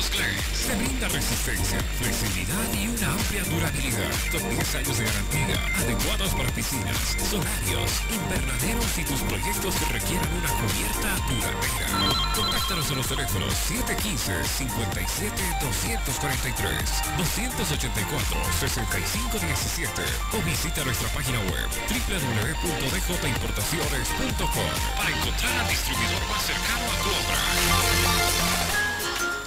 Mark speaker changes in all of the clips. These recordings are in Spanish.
Speaker 1: Te brinda resistencia, flexibilidad y una amplia durabilidad. Con 10 años de garantía, adecuados para piscinas, solarios, invernaderos y tus proyectos que requieran una cubierta duradera. Contáctanos en los teléfonos 715-57-243, 284-6517 o visita nuestra página web www.djimportaciones.com para encontrar al distribuidor más cercano a tu obra.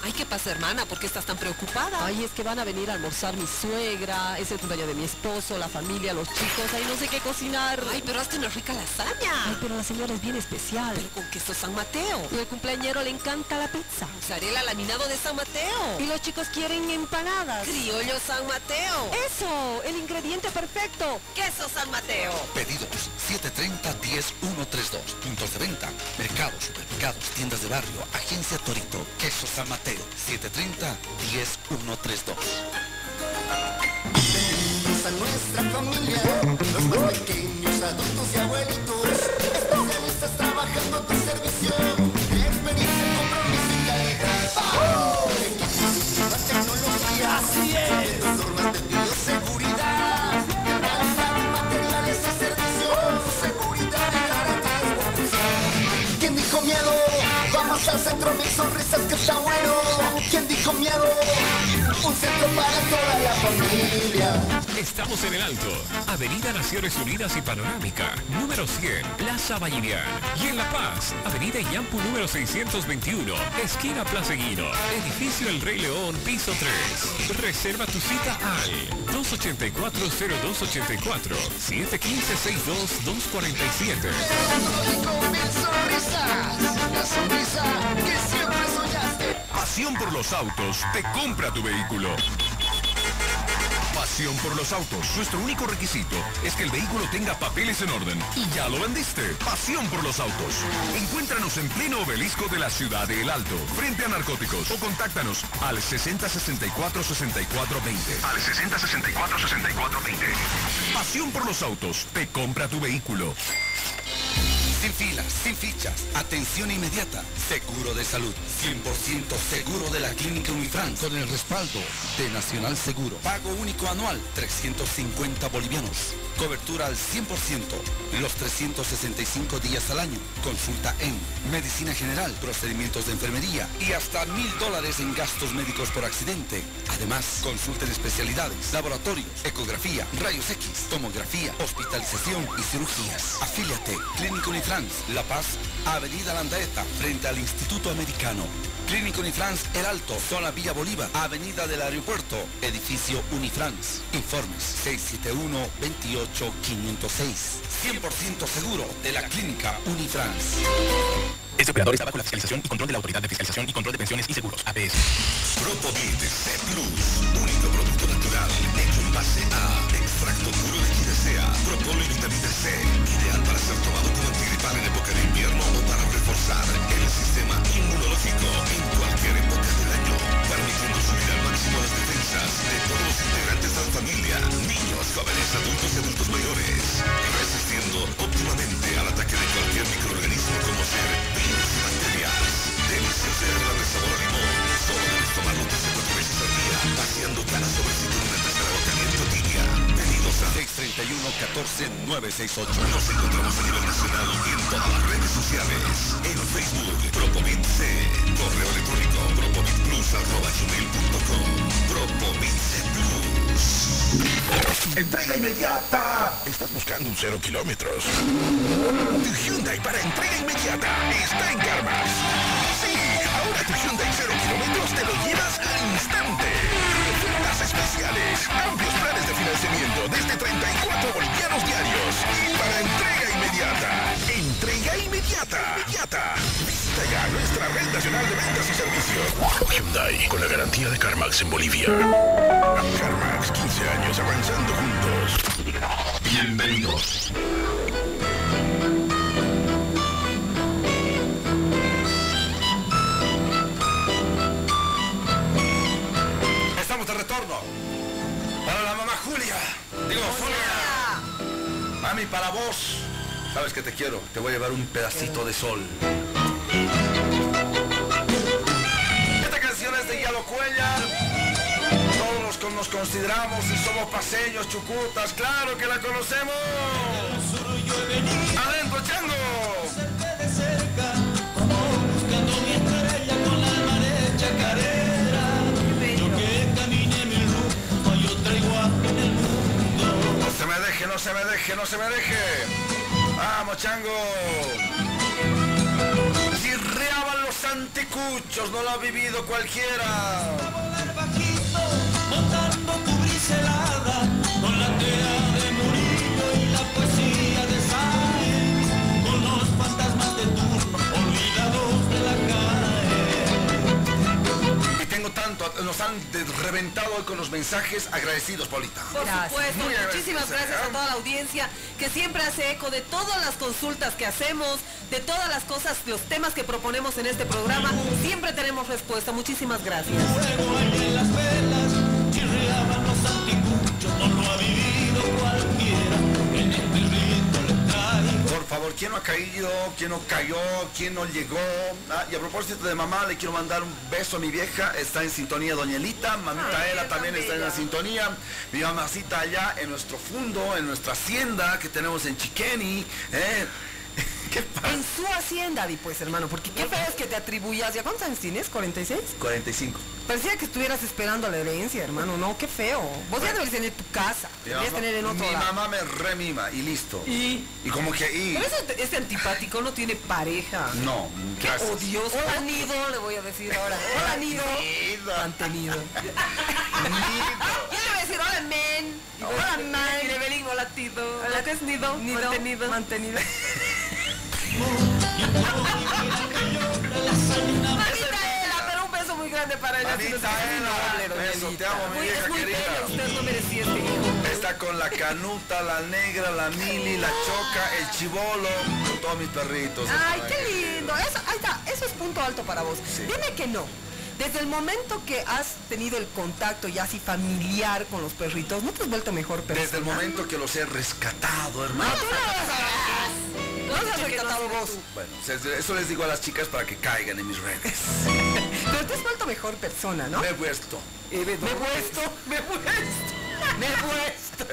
Speaker 2: Ay, ¿qué pasa, hermana? ¿Por qué estás tan preocupada?
Speaker 3: Ay, es que van a venir a almorzar mi suegra, es el cumpleaños de mi esposo, la familia, los chicos. Ay, no sé qué cocinar.
Speaker 2: Ay, pero hazte una rica lasaña.
Speaker 3: Ay, pero la señora es bien especial.
Speaker 2: Pero con queso San Mateo.
Speaker 3: Y al cumpleañero le encanta la pizza.
Speaker 2: Mozzarella laminado de San Mateo.
Speaker 3: Y los chicos quieren empanadas.
Speaker 2: Criollo San Mateo.
Speaker 3: Eso, el ingrediente perfecto.
Speaker 2: Queso San Mateo.
Speaker 4: Pedidos 730-10132. Puntos de venta. Mercados, supermercados, tiendas de barrio, agencia Torito. Queso San Mateo. 730-10132.
Speaker 5: Bienvenidos a nuestra familia, los más pequeños, adultos Un centro para toda la familia.
Speaker 1: Estamos en el Alto, Avenida Naciones Unidas y Panorámica, número 100, Plaza Vallivian. Y en La Paz, Avenida Yampu número 621, esquina Plaza Guino, edificio El Rey León, piso 3. Reserva tu cita al 284-0284, 715-62-247.
Speaker 5: Con mil sonrisas, la sonrisa que.
Speaker 6: Pasión por los autos te compra tu vehículo. Pasión por los autos. Nuestro único requisito es que el vehículo tenga papeles en orden. Y ya lo vendiste. Pasión por los autos. Encuéntranos en pleno obelisco de la ciudad de El Alto, frente a narcóticos. O contáctanos al 6064-6420. Al 6064-6420. Pasión por los autos te compra tu vehículo.
Speaker 4: Sin filas, sin fichas, atención inmediata, seguro de salud, 100% seguro de la clínica Unifran, con el respaldo de Nacional Seguro. Pago único anual, 350 bolivianos. Cobertura al 100%, los 365 días al año. Consulta en Medicina General, procedimientos de enfermería y hasta mil dólares en gastos médicos por accidente. Además, consulta en especialidades, laboratorios, ecografía, rayos X, tomografía, hospitalización y cirugías. Afíliate, Clínica Unifrance, La Paz, Avenida Landaeta, frente al Instituto Americano. Clínica Unifrance El Alto, zona Villa Bolívar, Avenida del Aeropuerto, edificio Unifrance. Informes 671-28506. 100% seguro de la clínica Unifrance.
Speaker 7: Este operador está bajo la fiscalización y control de la Autoridad de Fiscalización y Control de Pensiones y Seguros, APS.
Speaker 6: Propomid C Plus, único producto natural hecho en base a extracto puro de quinacea, propolo y vitamina C, ideal para ser tomado como en época de invierno o para reforzar el sistema inmunológico en cualquier época del año, permitiendo subir al máximo las defensas de todos los integrantes de la familia, niños, jóvenes, adultos y adultos mayores, resistiendo óptimamente
Speaker 4: 631-14-968.
Speaker 6: Nos encontramos a nivel nacional en todas las redes sociales. En Facebook, Propomit C. Correo electrónico, propomidplus.com. Propomit C Plus. ¡Entrega inmediata! ¿Estás buscando un cero kilómetros? Tu Hyundai para entrega inmediata está en Carmas. Sí, ahora tu Hyundai cero amplios planes de financiamiento desde 34 bolivianos diarios y para entrega inmediata. Entrega inmediata. Inmediata. Visita ya nuestra red nacional de ventas y servicios. Hyundai, con la garantía de CarMax en Bolivia. CarMax, 15 años avanzando juntos. Bienvenidos.
Speaker 8: Digo. Mami, para vos. Sabes que te quiero. Te voy a llevar un pedacito de sol. Esta canción es de Calo Cuellar. Todos los que nos consideramos y somos paseños, chucutas, claro que la conocemos. Se me deje, no se me deje. Vamos, Chango. Chirriaban los anticuchos, no lo ha vivido cualquiera. Tanto, nos han reventado hoy con los mensajes agradecidos, Paulita.
Speaker 2: Por
Speaker 3: Gracias.
Speaker 2: supuesto,
Speaker 8: Muy
Speaker 2: muchísimas
Speaker 8: agradecidos,
Speaker 2: gracias a
Speaker 8: ¿eh?
Speaker 2: toda la audiencia que siempre hace eco de todas las consultas que hacemos, de todas las cosas, los temas que proponemos en este programa. Siempre tenemos respuesta. Muchísimas gracias.
Speaker 8: Favor, ¿quién no ha caído? ¿Quién no cayó? ¿Quién no llegó? Ah, y a propósito de mamá, le quiero mandar un beso a mi vieja. Está en sintonía Doña Elita. Mamita Ela también está en la sintonía. Mi mamacita allá en nuestro fondo, en nuestra hacienda que tenemos en Chiqueni. ¿eh? ¿Qué pasa?
Speaker 3: En su hacienda, di pues, hermano, porque qué feo es que te atribuyas. ¿Ya cuántos años tienes? ¿46?
Speaker 8: 45.
Speaker 3: Parecía que estuvieras esperando la herencia, hermano. No, qué feo. Vos ya debes tener tu casa. Deberías
Speaker 8: mamá-
Speaker 3: tener en otro
Speaker 8: mi
Speaker 3: lado.
Speaker 8: mamá me remima y listo.
Speaker 3: Y...
Speaker 8: Y como que y
Speaker 2: Pero eso, este antipático no tiene pareja.
Speaker 8: no,
Speaker 2: Qué
Speaker 8: gracias.
Speaker 2: odioso.
Speaker 3: Hola, Nido, le voy a decir ahora. Hola, Nido.
Speaker 8: Nido.
Speaker 3: Mantenido.
Speaker 8: Nido.
Speaker 2: Yo le voy a decir, hola, men.
Speaker 3: Hola, man.
Speaker 2: Hola, Tito.
Speaker 3: Hola,
Speaker 2: ¿Qué es nido?
Speaker 3: Nido.
Speaker 2: Mantenido.
Speaker 3: Mantenido.
Speaker 2: para ella. Si
Speaker 8: te amo, mi
Speaker 2: Muy-
Speaker 8: vieja
Speaker 2: Es muy
Speaker 8: querida.
Speaker 2: bella, usted no merecía este hijo.
Speaker 8: Está con la canuta, la negra, la mili, la choca, el chivolo, con todos mis perritos.
Speaker 3: Ay, qué lindo. Eso, ahí está. Eso es punto alto para vos.
Speaker 8: Sí.
Speaker 3: Dime que no. Desde el momento que has tenido el contacto ya así familiar con los perritos, ¿no te has vuelto mejor persona?
Speaker 8: Desde el momento que los he rescatado, hermano.
Speaker 3: No, tú no vas a... No has rescatado vos.
Speaker 8: Bueno, eso les digo a las chicas para que caigan en mis redes.
Speaker 3: Pero te has vuelto mejor persona, ¿no?
Speaker 8: Me he puesto.
Speaker 3: Me he puesto, me he puesto, me he puesto.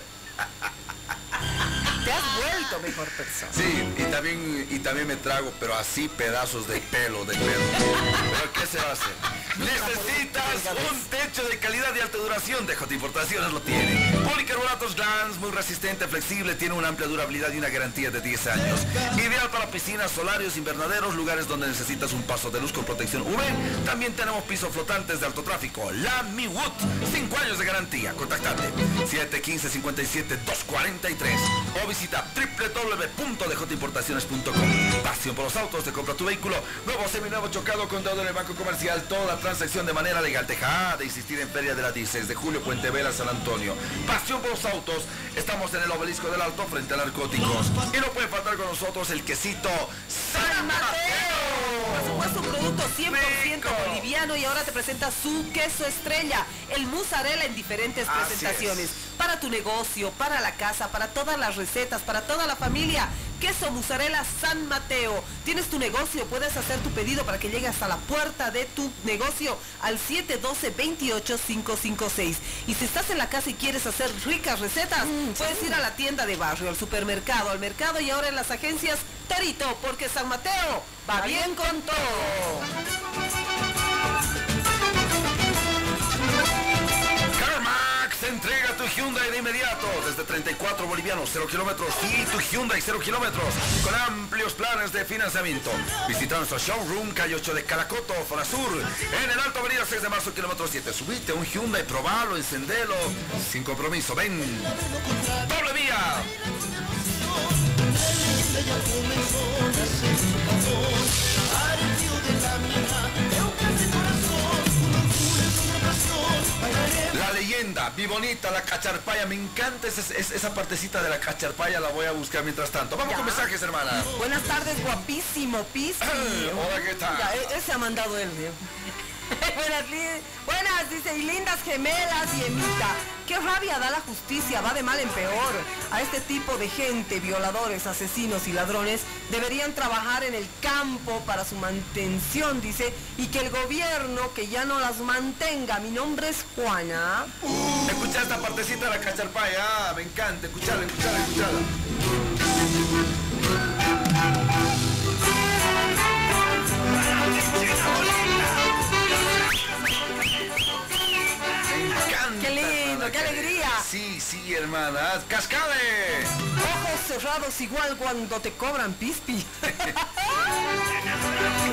Speaker 3: Te has vuelto mejor persona.
Speaker 8: Sí, y también, y también me trago, pero así pedazos de pelo, de pelo. ¿Pero qué se va a hacer? Necesitas un techo de calidad y alta duración. De J Importaciones lo tiene. Policarbonatos Glans, muy resistente, flexible, tiene una amplia durabilidad y una garantía de 10 años. Ideal para piscinas, solarios, invernaderos, lugares donde necesitas un paso de luz con protección UV. También tenemos pisos flotantes de alto tráfico. La Mi Wood, 5 años de garantía. Contactate 715-57-243 o visita www.djimportaciones.com. Pasión por los autos, te compra tu vehículo. Nuevo seminuevo chocado con deuda en el Banco Comercial. Toda transacción de manera legal. Deja de insistir en Feria de la 16 de julio, Puente Vela, San Antonio. Pasión por los autos. Estamos en el obelisco del Alto frente a narcóticos. Y no puede faltar con nosotros el quesito San
Speaker 2: Por
Speaker 8: Mateo.
Speaker 2: supuesto, un producto 100%
Speaker 8: Rico.
Speaker 2: boliviano y ahora te presenta su queso estrella, el mozzarella en diferentes
Speaker 8: Así
Speaker 2: presentaciones.
Speaker 8: es.
Speaker 2: Para tu negocio, para la casa, para todas las recetas, para toda la familia. Queso mozzarella San Mateo. Tienes tu negocio, puedes hacer tu pedido para que llegue hasta la puerta de tu negocio al 712-28556. Y si estás en la casa y quieres hacer ricas recetas, puedes ir a la tienda de barrio, al supermercado, al mercado y ahora en las agencias Tarito, porque San Mateo va bien con todo.
Speaker 8: Hyundai de inmediato desde 34 bolivianos, 0 kilómetros y tu Hyundai 0 kilómetros con amplios planes de financiamiento. Visita nuestro showroom calle 8 de Calacoto, zona sur, en el Alto Avenida 6 de marzo, kilómetro 7. Subite un Hyundai, probalo, encendelo, sin compromiso. Ven, doble vía. La leyenda, mi bonita, la cacharpaya, me encanta esa, partecita de la cacharpaya, la voy a buscar mientras tanto. Vamos
Speaker 3: Ya.
Speaker 8: con mensajes, hermana.
Speaker 3: Buenas tardes, guapísimo, Pisi.
Speaker 8: Hola, ¿qué tal?
Speaker 3: Ya, e- ese ha mandado él, ¿eh? Buenas, buenas, dice, y lindas gemelas y Emita. Qué rabia da la justicia, va de mal en peor. A este tipo de gente, violadores, asesinos y ladrones, deberían trabajar en el campo para su mantención, dice, y que el gobierno que ya no las mantenga. Mi nombre es Juana.
Speaker 8: Escucha esta partecita de la cacharpaya, ah, me encanta, escuchala, escuchala, escuchala.
Speaker 3: Qué alegría.
Speaker 8: Sí, sí, hermana. ¡Cascade!
Speaker 3: Ojos cerrados igual cuando te cobran pispi.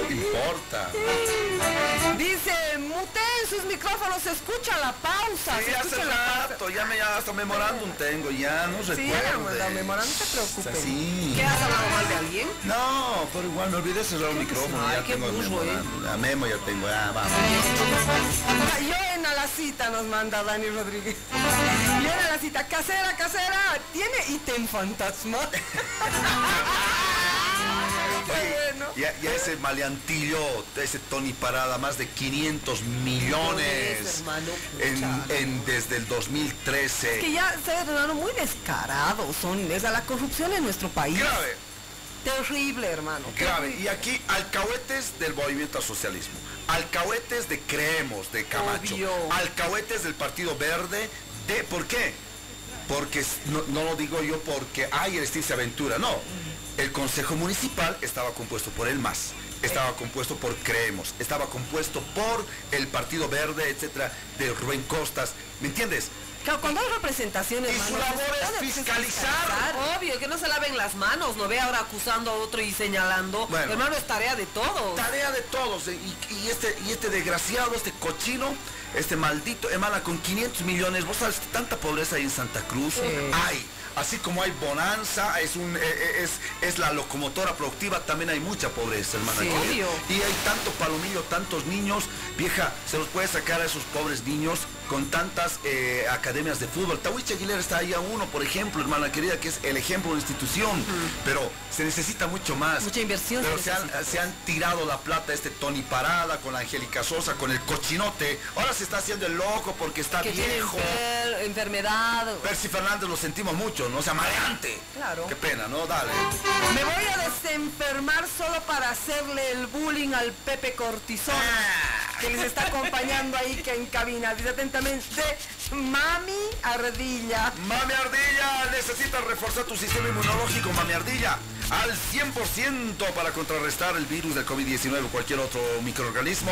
Speaker 8: ¿Qué importa?
Speaker 3: Dice, muteen sus micrófonos, se escucha la pausa.
Speaker 8: Sí,
Speaker 3: se
Speaker 8: hace
Speaker 3: la pausa.
Speaker 8: rato, ya me ya hasta memorándum tengo, ya no
Speaker 3: Sí,
Speaker 8: recuerdo.
Speaker 3: la memoranda, no te preocupes.
Speaker 8: Sí.
Speaker 2: ¿Qué has hablado mal de alguien?
Speaker 8: No, pero igual me olvidé cerrar el micrófono,
Speaker 2: Ay,
Speaker 8: ya
Speaker 2: qué
Speaker 8: tengo
Speaker 2: burro, ¿eh?
Speaker 8: memorándum. La memo ya tengo, ya vamos.
Speaker 3: Yo a la cita nos manda Dani Rodríguez. En a la cita, casera, casera, tiene ítem fantasma. Bueno.
Speaker 8: Ya, ya ese maleantillo, ese Tony Parada, más de 500 millones
Speaker 2: hermano,
Speaker 8: en, desde el 2013.
Speaker 3: Que ya, ¿sabes, hermano? Muy descarados son. Esa, la corrupción en nuestro país.
Speaker 8: Grave,
Speaker 3: Terrible, hermano.
Speaker 8: grave.
Speaker 3: terrible.
Speaker 8: Y aquí alcahuetes del movimiento al socialismo, alcahuetes de Creemos, de Camacho,
Speaker 3: Obvio.
Speaker 8: alcahuetes del Partido Verde, de ¿por qué? Porque no, no lo digo yo porque hay el se aventura, no. El Consejo Municipal estaba compuesto por el MAS, estaba compuesto por Creemos, estaba compuesto por el Partido Verde, etcétera, de Rubén Costas, ¿me entiendes?
Speaker 3: Claro, cuando hay representación,
Speaker 8: Y su labor es fiscalizar.
Speaker 2: Obvio, que no se laven las manos, no ve ahora acusando a otro y señalando.
Speaker 8: Bueno.
Speaker 2: Hermano, es tarea de todos.
Speaker 8: Tarea de todos, eh, y, y este, y este desgraciado, este cochino, este maldito, hermana, con 500 millones, vos sabes que tanta pobreza hay en Santa Cruz, hay. Así como hay bonanza, es, un, eh, eh, es, es la locomotora productiva, también hay mucha pobreza, hermana.
Speaker 2: Sí.
Speaker 8: Y hay tanto palomillo, tantos niños, vieja, se los puede sacar a esos pobres niños con tantas eh, academias de fútbol. Tawiche Aguilera está ahí a uno, por ejemplo, hermana querida, que es el ejemplo de institución, pero se necesita mucho más.
Speaker 2: Mucha inversión
Speaker 8: Pero
Speaker 2: se
Speaker 8: se han, se han tirado la plata este Tony Parada con la Angélica Sosa, con el cochinote. Ahora se está haciendo el loco porque está
Speaker 2: que tiene
Speaker 8: viejo.
Speaker 2: enfer- enfermedad.
Speaker 8: Percy Fernández lo sentimos mucho, ¿no? O sea, maleante.
Speaker 3: Claro.
Speaker 8: Qué pena, ¿no? Dale.
Speaker 3: Me voy a desenfermar solo para hacerle el bullying al Pepe Cortisón,
Speaker 8: Ah.
Speaker 3: Que les está acompañando ahí que en cabina. Dice atentamente, Mami Ardilla.
Speaker 8: Mami Ardilla, necesitas reforzar tu sistema inmunológico, Mami Ardilla, al 100% para contrarrestar el virus del COVID-19 o cualquier otro microorganismo.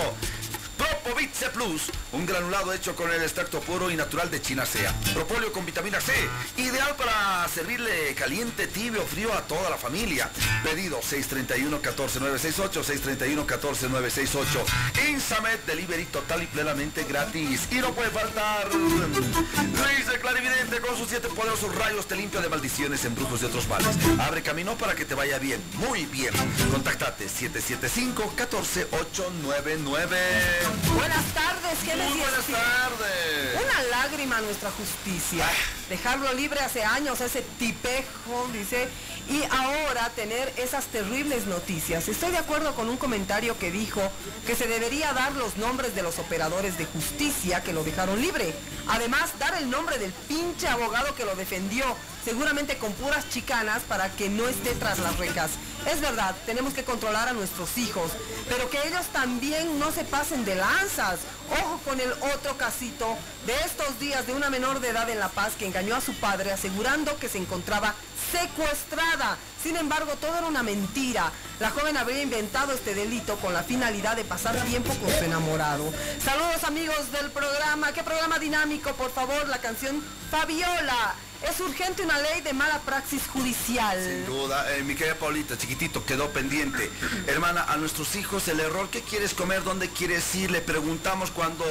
Speaker 8: Propovit C Plus, un granulado hecho con el extracto puro y natural de chinacea. Propóleo con vitamina C, ideal para servirle caliente, tibio, frío a toda la familia. Pedido 631-14968, 631-14968. Insamet Delivery total y plenamente gratis. Y no puede faltar Luis el Clarividente con sus siete poderosos rayos te limpia de maldiciones, embrujos y otros males. Abre camino para que te vaya bien, muy bien. Contáctate 775-14899.
Speaker 3: Buenas tardes, ¿qué
Speaker 8: Muy buenas tardes.
Speaker 3: Una lágrima a nuestra justicia. Dejarlo libre hace años, ese tipejo, dice, y ahora tener esas terribles noticias. Estoy de acuerdo con un comentario que dijo que se debería dar los nombres de los operadores de justicia que lo dejaron libre. Además, dar el nombre del pinche abogado que lo defendió, seguramente con puras chicanas para que no esté tras las recas. Es verdad, tenemos que controlar a nuestros hijos, pero que ellos también no se pasen de lanzas. Ojo con el otro casito de estos días de una menor de edad en La Paz que engañó a su padre asegurando que se encontraba secuestrada. Sin embargo, todo era una mentira. La joven habría inventado este delito con la finalidad de pasar tiempo con su enamorado. Saludos amigos del programa. ¿Qué programa dinámico? Por favor, la canción Fabiola. Es urgente una ley de mala praxis judicial.
Speaker 8: Sin duda, eh, mi querida Paulita, chiquitito, quedó pendiente. Hermana, a nuestros hijos el error, ¿qué quieres comer? ¿Dónde quieres ir? Le preguntamos cuando,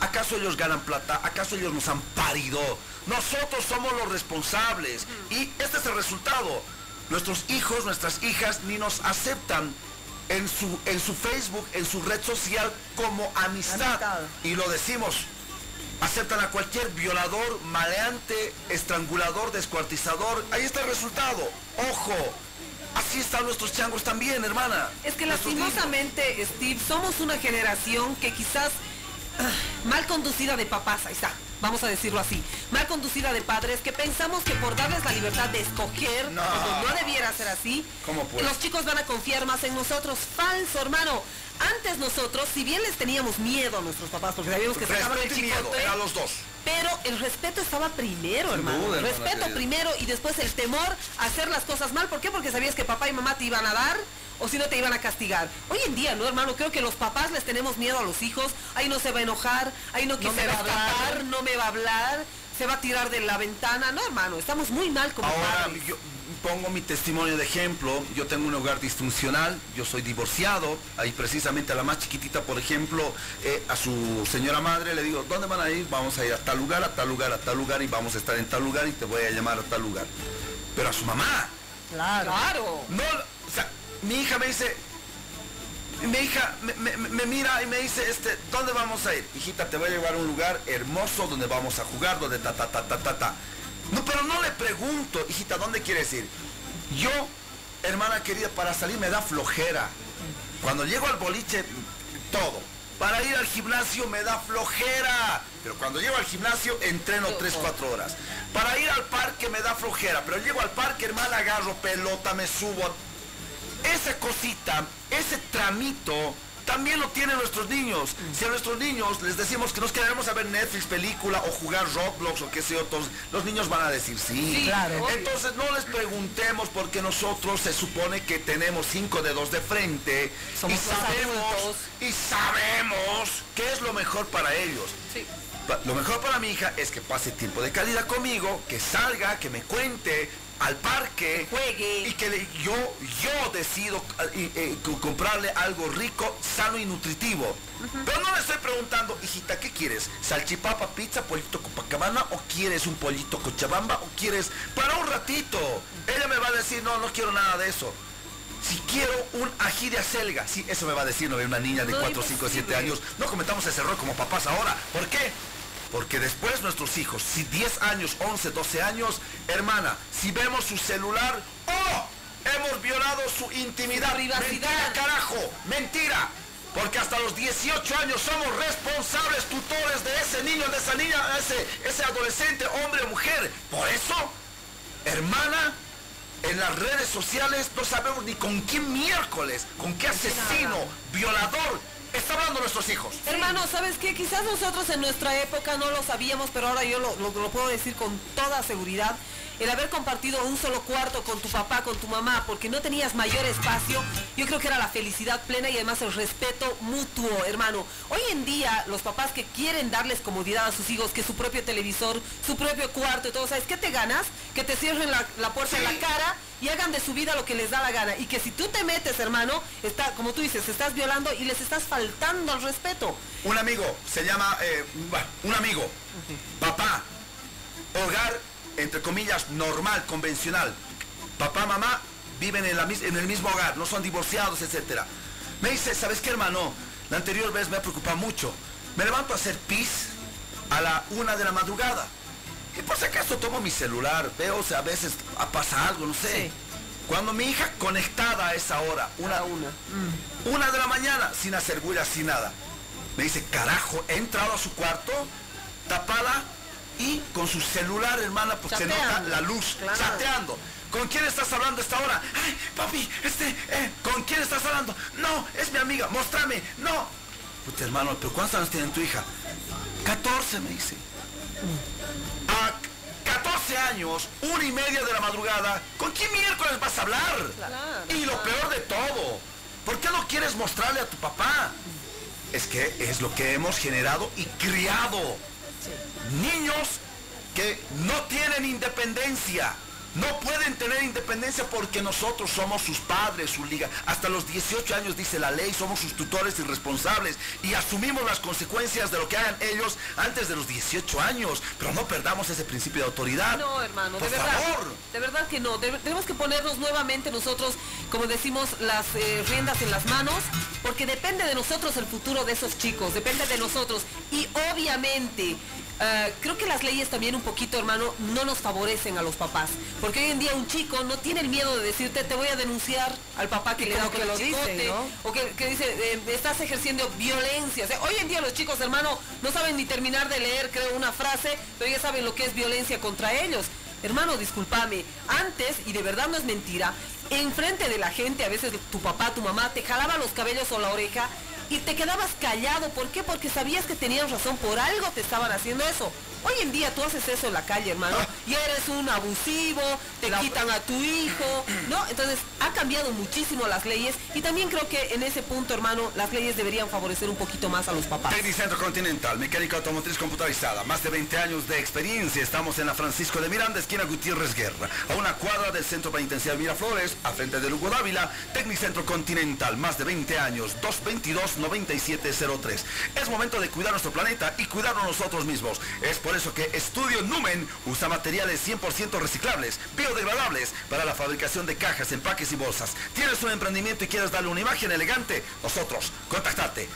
Speaker 8: ¿acaso ellos ganan plata? ¿Acaso ellos nos han parido? Nosotros somos los responsables. Y este es el resultado. Nuestros hijos, nuestras hijas, ni nos aceptan en su, en su Facebook, en su red social como amistad.
Speaker 3: Amistad.
Speaker 8: Y lo decimos, aceptan a cualquier violador, maleante, estrangulador, descuartizador. Ahí está el resultado. Ojo, Así están nuestros changos también, hermana.
Speaker 2: Es que
Speaker 8: Nuestros niños.
Speaker 2: lastimosamente, Steve, somos una generación que quizás ah, mal conducida de papás, ahí está, vamos a decirlo así, mal conducida de padres, que pensamos que por darles la libertad de escoger,
Speaker 8: No.
Speaker 2: cuando no debiera ser así,
Speaker 8: ¿Cómo pues?
Speaker 2: los chicos van a confiar más en nosotros. Falso, hermano. Antes nosotros, si bien les teníamos miedo a nuestros papás, porque sabíamos que sacaban el
Speaker 8: miedo,
Speaker 2: chicote,
Speaker 8: los dos.
Speaker 2: pero el respeto estaba primero, hermano. respeto primero y después el temor a hacer las cosas mal. ¿Por qué? Porque sabías que papá y mamá te iban a dar o si no te iban a castigar. Hoy en día, ¿no, hermano? Creo que los papás les tenemos miedo a los hijos. Ahí no se va a enojar, ahí no,
Speaker 3: No
Speaker 2: se
Speaker 3: me
Speaker 2: va a escapar, no me va a hablar, se va a tirar de la ventana. No, hermano, estamos muy mal como
Speaker 8: Ahora
Speaker 2: padres.
Speaker 8: yo pongo mi testimonio de ejemplo. Yo tengo un hogar disfuncional, yo soy divorciado. Ahí precisamente a la más chiquitita, por ejemplo, eh, a su señora madre le digo, ¿dónde van a ir? Vamos a ir a tal lugar, a tal lugar, a tal lugar y vamos a estar en tal lugar y te voy a llamar a tal lugar. Pero a su mamá.
Speaker 3: Claro.
Speaker 2: Claro.
Speaker 8: No, mi hija me dice, mi hija me, me- me mira y me dice, este, ¿dónde vamos a ir? Hijita, te voy a llevar a un lugar hermoso donde vamos a jugar, donde ta, ta, ta, ta, ta, ta. No, pero no le pregunto, hijita, ¿dónde quieres ir? Yo, hermana querida, para salir me da flojera. Cuando llego al boliche, todo. Para ir al gimnasio me da flojera. Pero cuando llego al gimnasio entreno 3, 4 horas. Para ir al parque me da flojera. Pero llego al parque, hermana, agarro pelota, me subo. Esa cosita, ese tramito, también lo tienen nuestros niños. Si a nuestros niños les decimos que nos queremos a ver Netflix, película o jugar Roblox o qué sé yo, los niños van a decir sí.
Speaker 2: Sí,
Speaker 3: claro.
Speaker 8: Entonces no les preguntemos porque nosotros se supone que tenemos cinco dedos de frente
Speaker 2: Somos
Speaker 8: y sabemos y sabemos qué es lo mejor para ellos.
Speaker 2: Sí.
Speaker 8: Lo mejor para mi hija es que pase tiempo de calidad conmigo, que salga, que me cuente al parque,
Speaker 2: Juegue.
Speaker 8: y que le- yo, yo decido eh, eh, co- comprarle algo rico, sano y nutritivo. Pero no le estoy preguntando, hijita, ¿qué quieres? ¿Salchipapa, pizza, pollito copacabana? ¿O quieres un pollito cochabamba? ¿O quieres para un ratito? Ella me va a decir, no, no quiero nada de eso. Si quiero un ají de acelga, sí, eso me va a decir, no una niña de
Speaker 2: No,
Speaker 8: 4, 5, 7
Speaker 2: imposible.
Speaker 8: años. No cometamos ese error como papás ahora. ¿Por qué? Porque después nuestros hijos, si 10 años, 11, 12 años, hermana, si vemos su celular, ¡oh! Hemos violado su intimidad.
Speaker 2: Privacidad.
Speaker 8: Mentira, carajo, mentira. Porque hasta los 18 años somos responsables, tutores de ese niño, de esa niña, ese, ese adolescente, hombre o mujer. Por eso, hermana, en las redes sociales no sabemos ni con qué miércoles, con qué asesino, violador, está hablando nuestros hijos.
Speaker 2: Hermano, ¿sabes qué? Quizás nosotros en nuestra época no lo sabíamos, pero ahora yo lo, lo- puedo decir con toda seguridad. El haber compartido un solo cuarto con tu papá, con tu mamá, porque no tenías mayor espacio, yo creo que era la felicidad plena y además el respeto mutuo, hermano. Hoy en día, los papás que quieren darles comodidad a sus hijos, que su propio televisor, su propio cuarto y todo, ¿sabes qué te ganas? Que te cierren la, la puerta en la cara y hagan de su vida lo que les da la gana. Y que si tú te metes, hermano, está, como tú dices, estás violando y les estás faltando al respeto.
Speaker 8: Un amigo, se llama, eh, bueno, un amigo, papá, hogar, entre comillas, normal, convencional. Papá, mamá viven en, la, en el mismo hogar, no son divorciados, etc. Me dice, ¿sabes qué, hermano? La anterior vez me ha preocupado mucho. Me levanto a hacer pis a la una de la madrugada. Y por si acaso tomo mi celular, veo, o sea, a veces pasa algo, no sé.
Speaker 2: Sí.
Speaker 8: Cuando mi hija conectada a esa hora, una,
Speaker 2: una.
Speaker 8: una de la mañana, sin hacer bulla, sin nada. Me dice, carajo, he entrado a su cuarto, tapada y con su celular, hermana, porque se nota la luz,
Speaker 2: Claro.
Speaker 8: chateando. ¿Con quién estás hablando esta hora? Ay, papi, este, eh, ¿con quién estás hablando? No, es mi amiga, mostrame, no. Puta hermano, pero ¿cuántos años tiene tu hija? 14, me dice. A 14 años, una y media de la madrugada, ¿con quién miércoles vas a hablar? y lo peor de todo, ¿por qué no quieres mostrarle a tu papá? Es que es lo que hemos generado y criado. Niños que no tienen independencia. No pueden tener independencia porque nosotros somos sus padres, su liga. Hasta los 18 años dice la ley, somos sus tutores y responsables y asumimos las consecuencias de lo que hagan ellos antes de los 18 años. Pero no perdamos ese principio de autoridad.
Speaker 2: No, hermano,
Speaker 8: Por
Speaker 2: de verdad.
Speaker 8: favor.
Speaker 2: De verdad que no. Tenemos que ponernos nuevamente nosotros, como decimos, las eh, riendas en las manos, porque depende de nosotros el futuro de esos chicos, depende de nosotros. Y obviamente, eh, creo que las leyes también un poquito, hermano, no nos favorecen a los papás. Porque hoy en día un chico no tiene el miedo de decirte, te voy a denunciar al papá que
Speaker 3: Y
Speaker 2: le da
Speaker 3: que
Speaker 2: el
Speaker 3: lo dice,
Speaker 2: chicote",
Speaker 3: ¿no?
Speaker 2: O que, que dice, eh, estás ejerciendo violencia. O sea, hoy en día los chicos, hermano, no saben ni terminar de leer, creo, una frase, pero ya saben lo que es violencia contra ellos. Hermano, discúlpame, antes, y de verdad no es mentira, enfrente de la gente, a veces tu papá, tu mamá, te jalaba los cabellos o la oreja y te quedabas callado. ¿Por qué? Porque sabías que tenías razón, por algo te estaban haciendo eso. Hoy en día tú haces eso en la calle, hermano, y eres un abusivo, te quitan a tu hijo, ¿no? Entonces ha cambiado muchísimo las leyes y también creo que en ese punto, hermano, las leyes deberían favorecer un poquito más a los papás.
Speaker 8: Tecnicentro Continental, mecánica automotriz computarizada, más de 20 años de experiencia. Estamos en la Francisco de Miranda, esquina Gutiérrez Guerra, a una cuadra del Centro Penitenciario Miraflores, a frente de Lugo Dávila. Tecnicentro Continental, más de 20 años, 222-9703. Es momento de cuidar nuestro planeta y cuidarnos nosotros mismos. Es por eso que Estudio Numen usa materiales 100% reciclables, biodegradables, para la fabricación de cajas, empaques y bolsas. ¿Tienes un emprendimiento y quieres darle una imagen elegante? Nosotros, contactate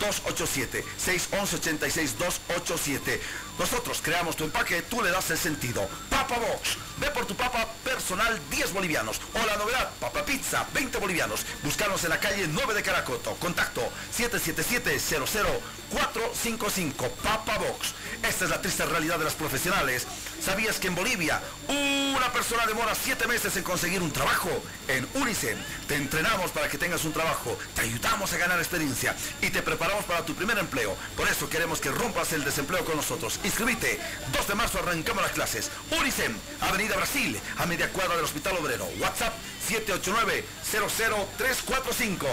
Speaker 8: 611-86-287. 611-86-287. Nosotros creamos tu empaque, tú le das el sentido. Papa Box, ve por tu papa personal 10 bolivianos. O la novedad, Papa Pizza 20 bolivianos. Búscanos en la calle 9 de Caracoto. Contacto 777-00455. Papa Box. Esta es la triste realidad de las profesionales. ¿Sabías que en Bolivia una persona demora 7 meses en conseguir un trabajo? En Unicen te entrenamos para que tengas un trabajo, te ayudamos a ganar experiencia y te preparamos para tu primer empleo. Por eso queremos que rompas el desempleo con nosotros. Inscribite. 2 de marzo arrancamos las clases. Unicen, Avenida Brasil, a media cuadra del Hospital Obrero. WhatsApp 789-00345.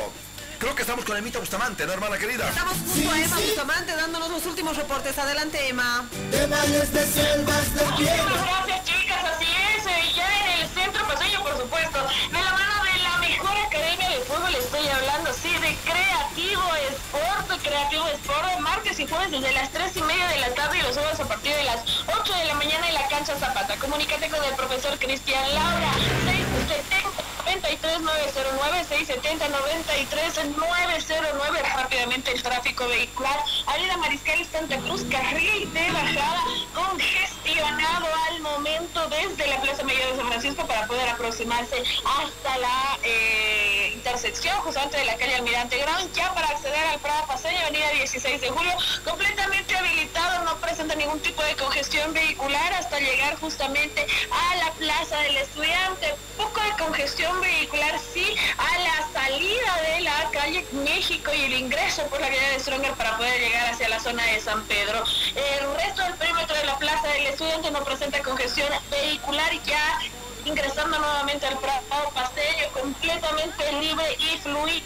Speaker 8: Creo que estamos con Emita Bustamante, ¿no, hermana querida?
Speaker 2: Estamos junto a Emma Bustamante dándonos los últimos reportes. Adelante, Emma.
Speaker 5: De valles, de selvas, de
Speaker 9: Muchísimas
Speaker 5: tierra.
Speaker 9: gracias chicas, así es, eh, ya en el centro paseño por supuesto, de la mano de la mejor academia de fútbol estoy hablando, sí, de Creativo Sport, Creativo Sport, martes y jueves desde las 3 y media de la tarde y los sábados a partir de las 8 de la mañana en la cancha Zapata. Comunícate con el profesor Cristian Laura, 670 909 670 93 909 rápidamente el tráfico vehicular. Avenida Mariscal Santa Cruz carril de bajada congestionado al momento desde la Plaza Mayor de San Francisco para poder aproximarse hasta la eh, intersección justo antes de la calle Almirante Ground ya para acceder al Prado Paseño Avenida 16 de Julio completamente habilitado no presenta ningún tipo de congestión vehicular hasta llegar justamente a la Plaza del Estudiante. Poco de congestión vehicular sí a la salida de la calle México y el ingreso por la calle de Stronger para poder llegar hacia la zona de San Pedro. El resto del perímetro de la Plaza del Estudiante no presenta congestión vehicular ya ingresando nuevamente al Prado Paseño completamente libre y fluido.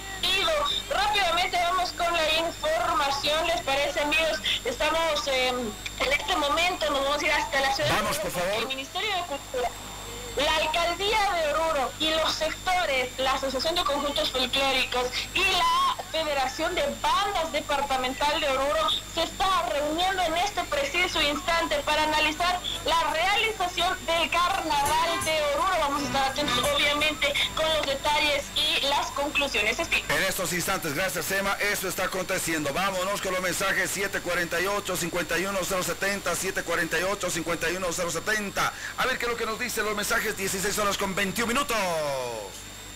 Speaker 9: Rápidamente vamos con la información, ¿les parece amigos? Estamos eh, en este momento, nos vamos a ir hasta la ciudad
Speaker 8: Vamos,
Speaker 9: de
Speaker 8: por favor.
Speaker 9: El Ministerio de Cultura. La alcaldía de Oruro y los sectores, la Asociación de Conjuntos Folclóricos y la Federación de Bandas Departamental de Oruro se está reuniendo en este preciso instante para analizar la realización del Carnaval de Oruro. Vamos a estar atentos obviamente con los detalles y las conclusiones.
Speaker 8: En estos instantes, gracias Emma, eso está aconteciendo. Vámonos con los mensajes 748-51070, 748-51070. A ver qué es lo que nos dicen los mensajes, 16 horas con 21 minutos.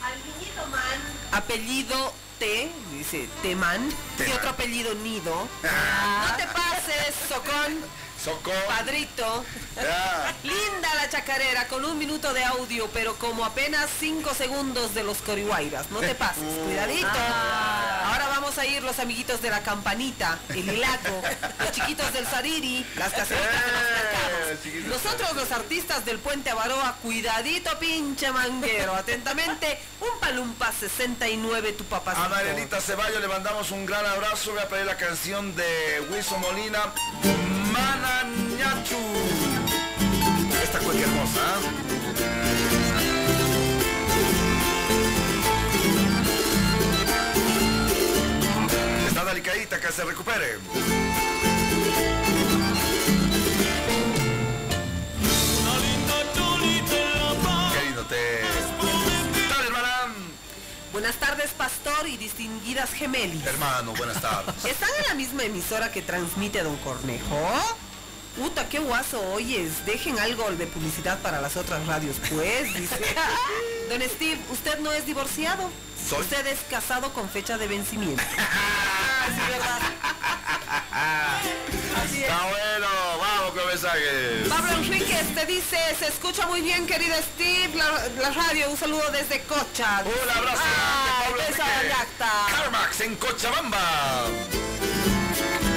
Speaker 2: Al niñito man, apellido T, dice Teman, y otro apellido Nido.
Speaker 8: Ah.
Speaker 2: No te pases, Socón,
Speaker 8: Soco.
Speaker 2: padrito. Linda la chacarera, con un minuto de audio, pero como apenas cinco segundos de los corihuayras. No te pases, cuidadito. Ahora vamos a ir los amiguitos de la campanita, el hilaco, los chiquitos del Sariri, las caseritas de los mercados.
Speaker 8: chiquitos.
Speaker 2: Nosotros los artistas del Puente Avaroa, cuidadito pinche manguero. Atentamente, un palumpa 69 tu papacito.
Speaker 8: A Marielita Ceballos le mandamos un gran abrazo. Voy a pedir la canción de Wilson Molina, Manañachu. Esta cueca hermosa. ¿ah? Está delicadita, que se recupere.
Speaker 2: Buenas tardes, pastor y distinguidas gemelis.
Speaker 8: Hermano, buenas tardes.
Speaker 2: ¿Están en la misma emisora que transmite Don Cornejo? Puta, qué guaso oyes. Dejen algo de publicidad para las otras radios, pues, dice. Don Steve, usted no es divorciado.
Speaker 8: Soy.
Speaker 2: Usted es casado con fecha de vencimiento. Sí, ¿verdad? Así es.
Speaker 8: Está bueno, mensajes.
Speaker 2: Pablo Enríquez te dice, se escucha muy bien, querido Steve, la, la radio. Un saludo desde Cocha.
Speaker 8: Un abrazo
Speaker 2: Ah,
Speaker 8: Pablo. Carmax en Cochabamba.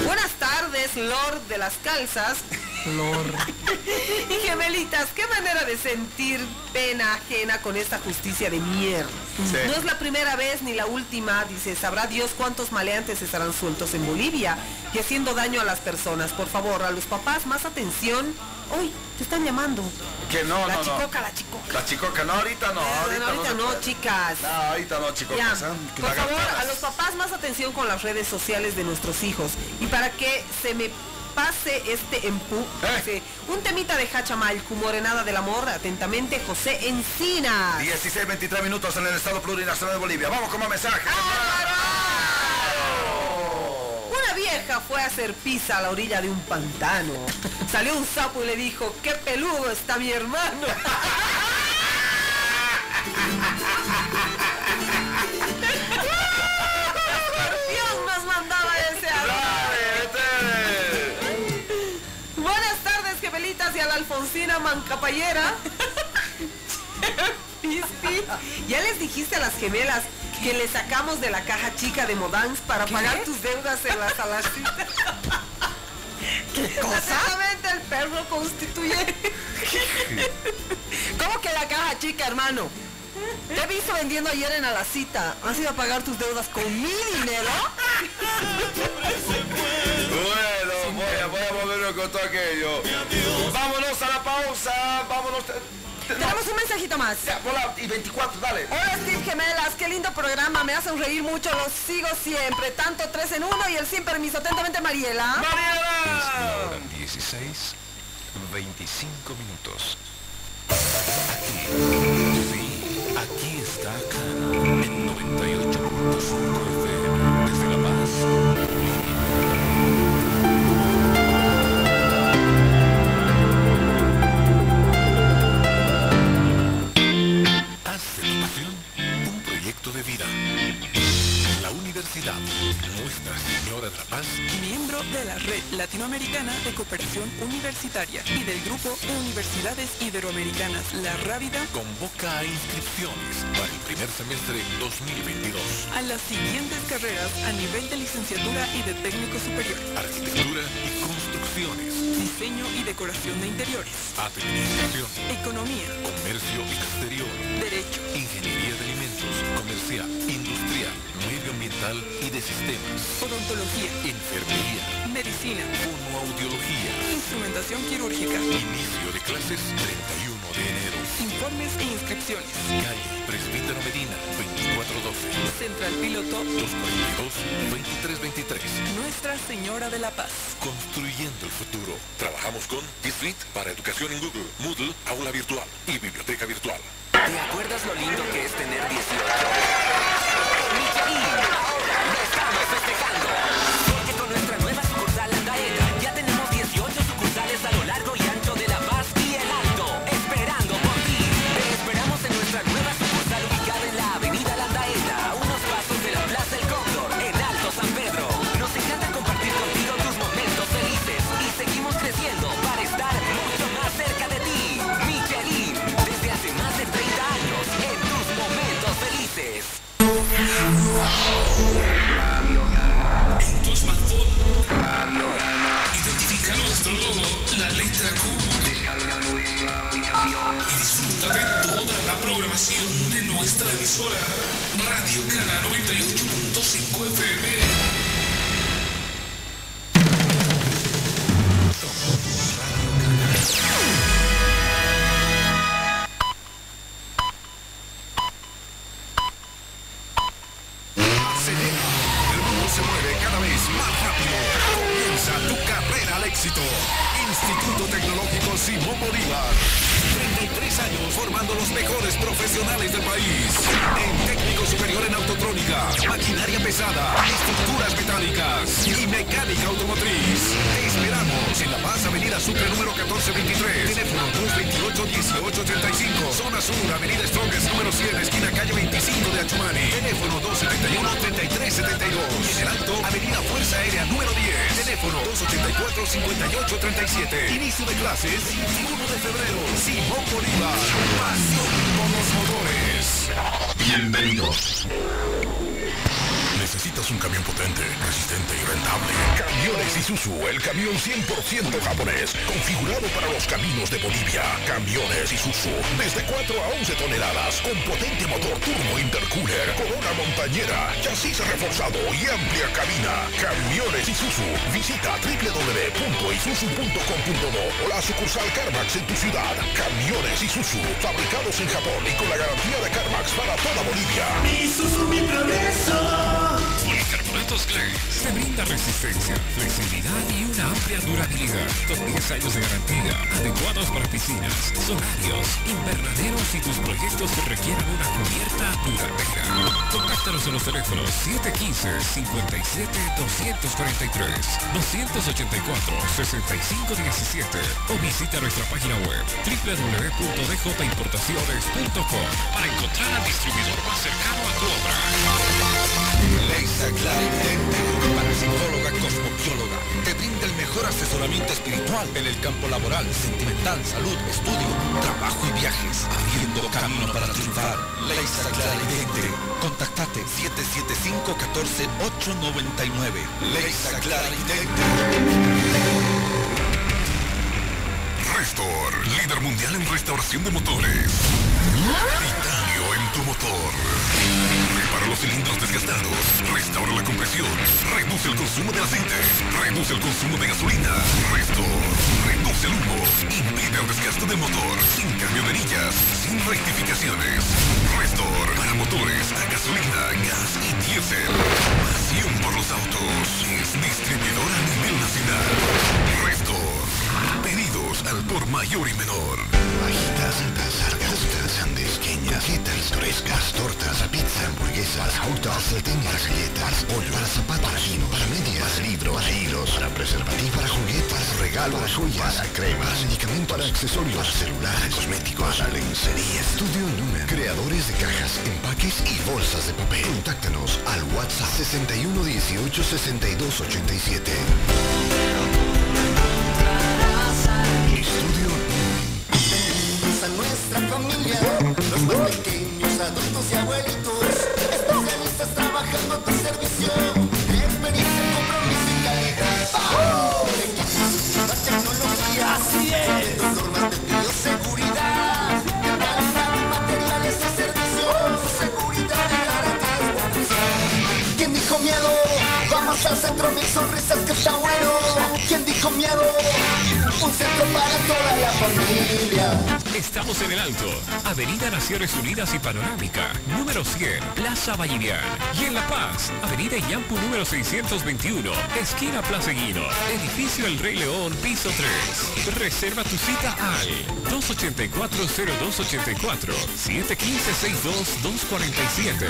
Speaker 2: Buenas tardes, Lord de las calzas. Lord. y gemelitas, qué manera de sentir pena ajena con esta justicia de mierda.
Speaker 8: Sí.
Speaker 2: No es la primera vez ni la última, dice, sabrá Dios cuántos maleantes estarán sueltos en Bolivia y haciendo daño a las personas. Por favor, a los papás, más atención. Uy, te están llamando.
Speaker 8: Que no,
Speaker 2: la
Speaker 8: no, no.
Speaker 2: chicoca, la chicoca.
Speaker 8: La chicoca, no, ahorita no, ahorita,
Speaker 2: ahorita
Speaker 8: no.
Speaker 2: chicas.
Speaker 8: No, ahorita no,
Speaker 2: Ya,
Speaker 8: chicocas. ¿eh?
Speaker 2: por favor, a los papás más atención con las redes sociales de nuestros hijos. Y para que se me pase este empu,
Speaker 8: Eh.
Speaker 2: un temita de Hachamalcu, Morenada del Amor, atentamente, José Encinas.
Speaker 8: 16, 23 minutos en el Estado Plurinacional de Bolivia. Vamos con más mensajes.
Speaker 2: Una vieja fue a hacer pizza a la orilla de un pantano. Salió un sapo y le dijo, qué peludo está mi hermano. la Alfonsina Mancapayera. Pispi, ya les dijiste a las gemelas que le sacamos de la caja chica de Modans para pagar tus deudas en la salacita. ¿Qué cosa? Exactamente, el perro constituye. ¿Cómo que la caja chica, hermano? Te he visto vendiendo ayer en Alacita. ¿Has ido a pagar tus deudas con mi dinero?
Speaker 8: Bueno, voy a, voy a volverme con todo aquello. Vámonos. Te- no,
Speaker 2: Tenemos un mensajito más.
Speaker 8: ya, hola, y 24, dale.
Speaker 2: Hola Steve Gemelas, qué lindo programa, me hacen reír mucho, los sigo siempre, tanto tres en uno y el sin permiso, atentamente Mariela.
Speaker 8: ¡Mariela!
Speaker 10: Hora 16, 25 minutos. Sí, aquí está Cano, en 98.5 FM, desde La Paz. De vida. La Universidad Nuestra Señora de la Paz.
Speaker 11: Miembro de la Red Latinoamericana de Cooperación Universitaria y del Grupo Universidades Iberoamericanas La Rábida
Speaker 10: convoca a inscripciones para el primer semestre 2022.
Speaker 11: a las siguientes carreras a nivel de licenciatura y de técnico superior,
Speaker 10: Arquitectura y construcciones,
Speaker 11: diseño y decoración de interiores,
Speaker 10: administración,
Speaker 11: economía,
Speaker 10: comercio exterior,
Speaker 11: derecho,
Speaker 10: ingeniería alimentos, comercial, industrial, medioambiental y de sistemas,
Speaker 11: odontología,
Speaker 10: enfermería,
Speaker 11: medicina,
Speaker 10: fonoaudiología.
Speaker 11: instrumentación quirúrgica,
Speaker 10: Inicio de clases 31 de enero.
Speaker 11: informes e inscripciones.
Speaker 10: Calle Presbítero Medina 2412
Speaker 11: Central Piloto,
Speaker 10: 242 2323.
Speaker 11: Nuestra Señora de la Paz.
Speaker 10: Construyendo el futuro. Trabajamos con Suite para educación en Google, Moodle, aula virtual y biblioteca virtual.
Speaker 7: ¿Te acuerdas lo lindo que es tener 18?
Speaker 6: Isuzu, el camión 100% japonés, configurado para los caminos de Bolivia. Camiones Isuzu, desde 4 a 11 toneladas, con potente motor turbo intercooler, corona montañera, chasis reforzado y amplia cabina. Camiones Isuzu, visita www.isuzu.com.do o la sucursal CarMax en tu ciudad. Camiones Isuzu, fabricados en Japón y con la garantía de CarMax para toda Bolivia.
Speaker 12: Isuzu, mi progreso.
Speaker 1: Glaze te brinda resistencia, flexibilidad y una amplia durabilidad. Con 10 años de garantía, adecuados para piscinas, solarios, invernaderos y tus proyectos que requieran una cubierta duradera. Contáctanos en los teléfonos 715-57-243, 284-6517 o visita nuestra página web www.djimportaciones.com para encontrar al distribuidor más cercano a tu obra.
Speaker 4: Claridente, parapsicóloga cosmobióloga, te brinda el mejor asesoramiento espiritual en el campo laboral, sentimental, salud, estudio, trabajo y viajes, abriendo camino para triunfar. Leisa Claridente, contactate 775-14-899. Leisa Claridente.
Speaker 6: Restor, líder mundial en restauración de motores. En tu motor. Repara los cilindros desgastados. Restaura la compresión. Reduce el consumo de aceite. Reduce el consumo de gasolina. Restor. Reduce el humo. Impide el desgaste del motor. Sin cambio de anillas. Sin rectificaciones. Restor. Para motores a gasolina, gas y diésel. Pasión por los autos. Es distribuidor a nivel nacional. Restor. Pedidos al por mayor y menor.
Speaker 13: Guitas, frescas, tortas, pizza, hamburguesas, autos, salteñas, galletas, pollo, para zapatos, para para medias, libros, para hilos, para preservativos, para juguetes, regalos, para joyas, para cremas, medicamentos, para accesorios, celulares, cosméticos, para lencería. Estudio Lumen, creadores de cajas, empaques y bolsas de papel. Contáctanos al WhatsApp 61 18 62 87.
Speaker 5: Un centro para toda la familia.
Speaker 1: Estamos en el Alto, Avenida Naciones Unidas y Panorámica, número 100, Plaza Vallivian. Y en La Paz, Avenida Yampu número 621, esquina Plaza Guino, edificio El Rey León, piso 3. Reserva tu cita al 284-0284, 715-62247.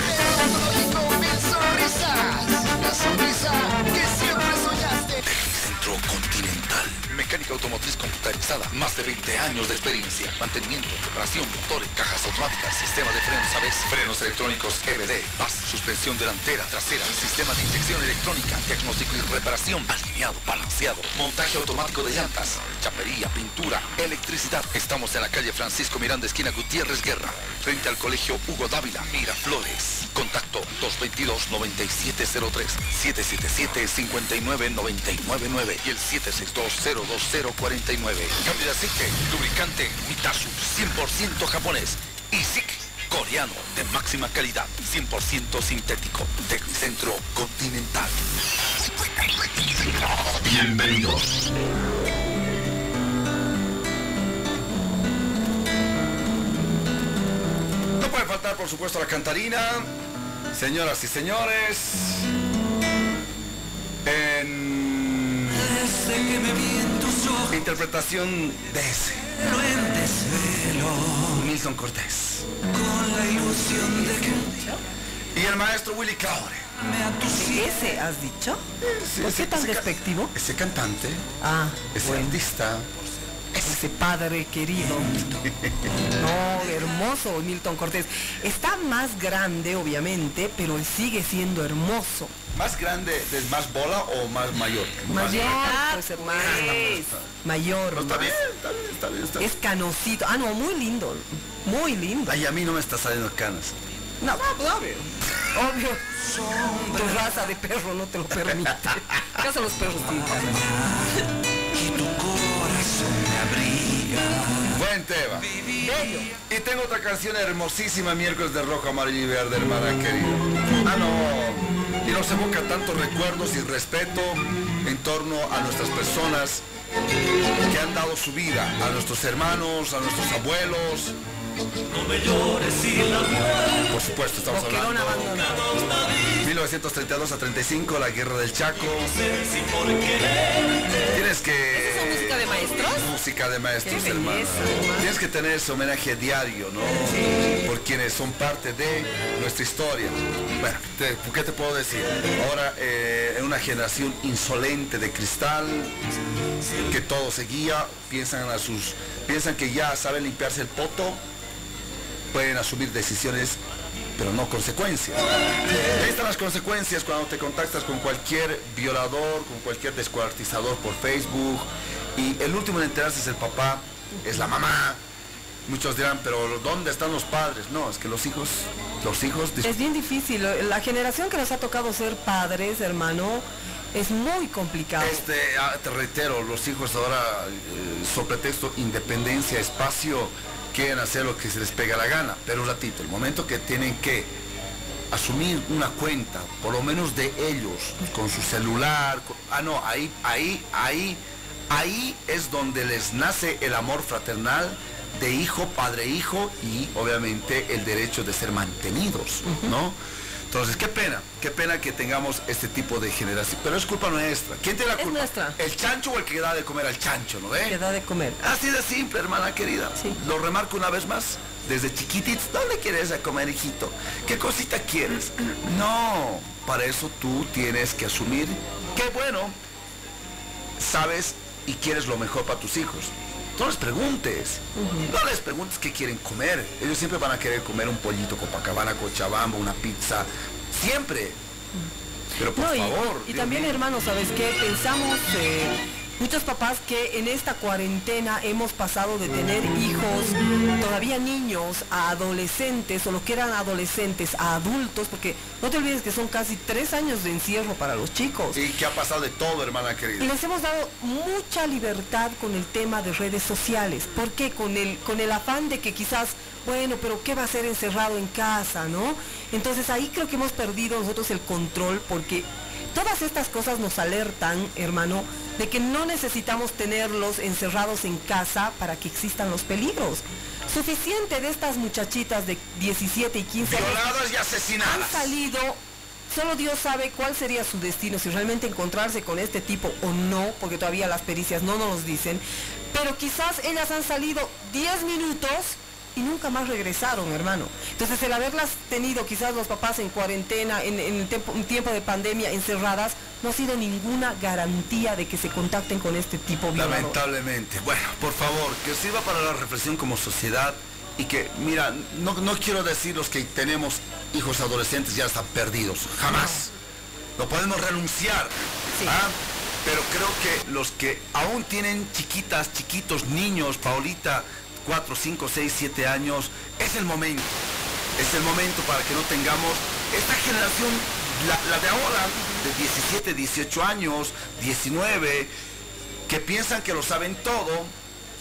Speaker 5: mil sonrisas, la sonrisa que.
Speaker 4: Centro Continental. Mecánica automotriz computarizada. Más de 20 años de experiencia. Mantenimiento, reparación, motores, cajas automáticas, sistema de frenos ABS, frenos electrónicos EBD, PAS, suspensión delantera, trasera, sistema de inyección electrónica, diagnóstico y reparación, alineado, balanceado, montaje automático de llantas, chapería, pintura, electricidad. Estamos en la calle Francisco Miranda, esquina Gutiérrez Guerra, frente al colegio Hugo Dávila, Miraflores. Contacto 222-9703, 777-59999 y el 762-02049. Cambio de aceite, lubricante, Mitasu, 100% japonés. Y SIC, coreano, de máxima calidad, 100% sintético. Tecnicentro Continental.
Speaker 6: Bienvenidos.
Speaker 8: Puede faltar, por supuesto, la cantarina. Señoras y señores, en. Interpretación de ese. Milton Cortés.
Speaker 12: Con la ilusión de que
Speaker 8: Y el maestro Willy
Speaker 12: atusié.
Speaker 3: ¿Ese has dicho?
Speaker 8: Sí,
Speaker 3: ¿Por
Speaker 8: ese-
Speaker 3: qué tan
Speaker 8: ese
Speaker 3: despectivo?
Speaker 8: Ese cantante,
Speaker 3: Ah,
Speaker 8: ese
Speaker 3: bueno,
Speaker 8: artista.
Speaker 3: Ese padre querido. No, hermoso Milton Cortés. Está más grande, obviamente, pero sigue siendo hermoso.
Speaker 8: ¿Más grande, es más bola o más mayor?
Speaker 3: Mayor, pues hermano. Mayor.
Speaker 8: No, está
Speaker 3: más.
Speaker 8: bien, está bien, está bien. Está bien.
Speaker 3: Es canosito. Ah, no, muy lindo. Muy lindo.
Speaker 8: Ay, a mí no me está saliendo canas.
Speaker 3: No, pues, obvio. Obvio. Tu raza de perro no te lo permite. ¿Qué hacen los perros sin
Speaker 8: Buen tema. Y tengo otra canción hermosísima, miércoles de rojo, amarillo y verde, hermana querida. Ah, no. Y nos evoca tantos recuerdos y respeto en torno a nuestras personas que han dado su vida, a nuestros hermanos, a nuestros abuelos.
Speaker 12: No me llores y la muerte.
Speaker 8: Por supuesto, estamos hablando
Speaker 3: abandonado.
Speaker 8: 1932 a 35, la guerra del Chaco. Tienes que...
Speaker 2: ¿Esa es música de maestros?
Speaker 8: Música de maestros, hermano. Tienes que tener ese homenaje diario, ¿no? Por quienes son parte de nuestra historia. Bueno, te- ¿qué te puedo decir? Ahora, eh, en una generación insolente de cristal, que todo se guía, piensan a sus, piensan que ya saben limpiarse el poto, pueden asumir decisiones pero no consecuencias. Ahí están las consecuencias cuando te contactas con cualquier violador, con cualquier descuartizador por Facebook. Y el último en enterarse es el papá, es la mamá. Muchos dirán, pero ¿dónde están los padres? No, es que los hijos, los hijos...
Speaker 3: Es bien difícil. La generación que nos ha tocado ser padres, hermano, es muy complicado.
Speaker 8: Este, ah, te reitero, los hijos ahora, eh, sobre pretexto independencia, espacio, quieren hacer lo que se les pega la gana. Pero un ratito, el momento que tienen que asumir una cuenta, por lo menos de ellos, con su celular, ah no, ahí, ahí, ahí, ahí es donde les nace el amor fraternal de hijo, padre, hijo y obviamente el derecho de ser mantenidos, ¿no? Entonces, qué pena, qué pena que tengamos este tipo de generación. Pero es culpa nuestra. ¿Quién tiene la
Speaker 3: Es
Speaker 8: culpa?
Speaker 3: nuestra.
Speaker 8: El chancho o el que da de comer al chancho, ¿no ve?
Speaker 3: Que da de comer.
Speaker 8: Así de simple, hermana querida.
Speaker 3: Sí.
Speaker 8: Lo remarco una vez más. Desde chiquititos, ¿dónde quieres a comer, hijito? ¿Qué cosita quieres? No, para eso tú tienes que asumir que, bueno, sabes y quieres lo mejor para tus hijos. No les preguntes. No les preguntes qué quieren comer. Ellos siempre van a querer comer un pollito Copacabana, Cochabamba, una pizza. Siempre. Pero por
Speaker 3: No,
Speaker 8: favor.
Speaker 3: y también,
Speaker 8: mío.
Speaker 3: hermano, ¿sabes qué? Pensamos, eh, muchos papás, que en esta cuarentena hemos pasado de tener hijos, todavía niños, a adolescentes, o lo que eran adolescentes, a adultos, porque no te olvides que son casi tres años de encierro para los chicos.
Speaker 8: Y que ha pasado de todo, hermana
Speaker 3: Y
Speaker 8: querida.
Speaker 3: les hemos dado mucha libertad con el tema de redes sociales. ¿Por qué? Con el, con el afán de que quizás, bueno, pero ¿qué va a ser encerrado en casa, no? Entonces ahí creo que hemos perdido nosotros el control porque todas estas cosas nos alertan, hermano, de que no necesitamos tenerlos encerrados en casa para que existan los peligros. Suficiente de estas muchachitas de 17 y 15 años
Speaker 8: Violadas y
Speaker 3: han
Speaker 8: asesinadas.
Speaker 3: salido, solo Dios sabe cuál sería su destino, si realmente encontrarse con este tipo o no, porque todavía las pericias no nos los dicen, pero quizás ellas han salido 10 minutos y nunca más regresaron, hermano. Entonces el haberlas tenido quizás los papás en cuarentena, en, en tiempo, en tiempo de pandemia, encerradas, no ha sido ninguna garantía de que se contacten con este tipo violador.
Speaker 8: Lamentablemente. Bueno, por favor, que sirva para la reflexión como sociedad y que, mira, no, no quiero decir los que tenemos hijos adolescentes ya están perdidos. Jamás. No podemos renunciar. ¿ah? Pero creo que los que aún tienen chiquitas, chiquitos, niños, Paulita, 4, 5, 6, 7 años, es el momento. Es el momento para que no tengamos esta generación, la, la de ahora, de 17, 18 años, 19, que piensan que lo saben todo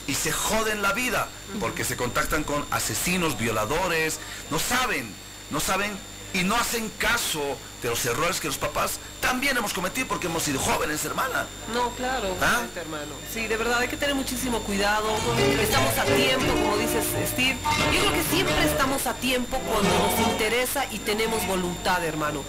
Speaker 8: y se joden la vida porque se contactan con asesinos, violadores, no saben, no saben y no hacen caso de los errores que los papás también hemos cometido porque hemos sido jóvenes, hermana.
Speaker 2: No, claro,
Speaker 8: ¿Ah?
Speaker 2: hermano. Sí, de verdad hay que tener muchísimo cuidado. Estamos a tiempo, como dices Steve. Yo creo que siempre estamos a tiempo cuando nos interesa y tenemos voluntad, hermano.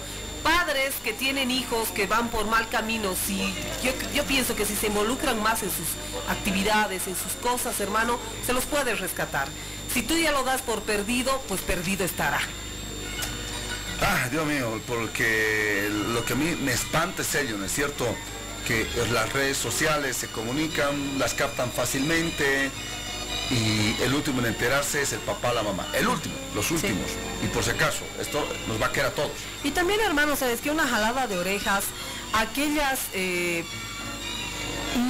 Speaker 2: padres que tienen hijos que van por mal camino, si yo, yo pienso que si se involucran más en sus actividades, en sus cosas, hermano, se los puede rescatar. Si tú ya lo das por perdido, pues perdido estará.
Speaker 8: Ah, Dios mío, porque lo que a mí me espanta es ello, ¿no es cierto? Que las redes sociales se comunican, las captan fácilmente y el último en enterarse es el papá, la mamá. El último, los últimos. Y por si acaso, esto nos va a quedar a todos.
Speaker 3: Y también, hermano, ¿sabes qué? Una jalada de orejas, aquellas eh,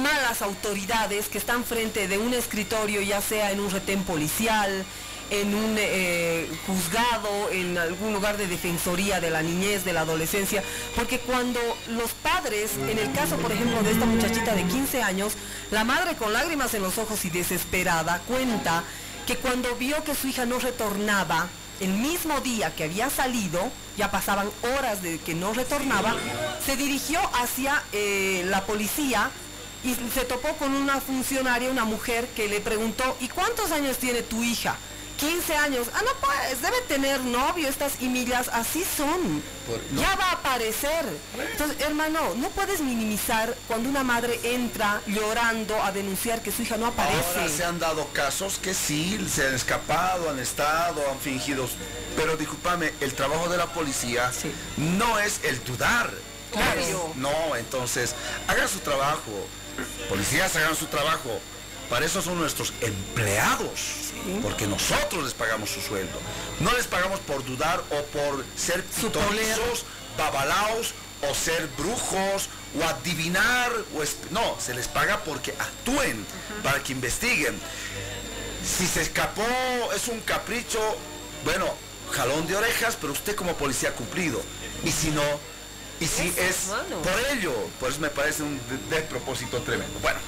Speaker 3: malas autoridades que están frente de un escritorio, ya sea en un retén policial, en un eh, juzgado, en algún lugar de defensoría de la niñez, de la adolescencia, porque cuando los padres, en el caso por ejemplo de esta muchachita de 15 años, la madre con lágrimas en los ojos y desesperada cuenta que cuando vio que su hija no retornaba, el mismo día que había salido, ya pasaban horas de que no retornaba, se dirigió hacia eh, la policía y se topó con una funcionaria, una mujer, que le preguntó, ¿y cuántos años tiene tu hija? 15 años. Ah, no, pues, debe tener novio, estas imillas, así son.
Speaker 8: Por- no.
Speaker 3: Ya va a aparecer. Entonces, hermano, no puedes minimizar cuando una madre entra llorando a denunciar que su hija no
Speaker 8: Ahora se
Speaker 3: aparece.
Speaker 8: han dado casos que sí, se han escapado, han estado, han fingido. Pero discúlpame, el trabajo de la policía
Speaker 3: Sí.
Speaker 8: no es el dudar.
Speaker 3: Claro.
Speaker 8: No, entonces, hagan su trabajo. Policías hagan su trabajo. Para eso son nuestros empleados. Porque nosotros les pagamos su sueldo. No les pagamos por dudar o por ser pitonizos, babalaos o ser brujos o adivinar o no, se les paga porque actúen, para que investiguen. Si se escapó, es un capricho, bueno, jalón de orejas, pero usted como policía ha cumplido. Y si no, y si
Speaker 2: Eso,
Speaker 8: es por ello, pues me parece un de- despropósito tremendo. Bueno,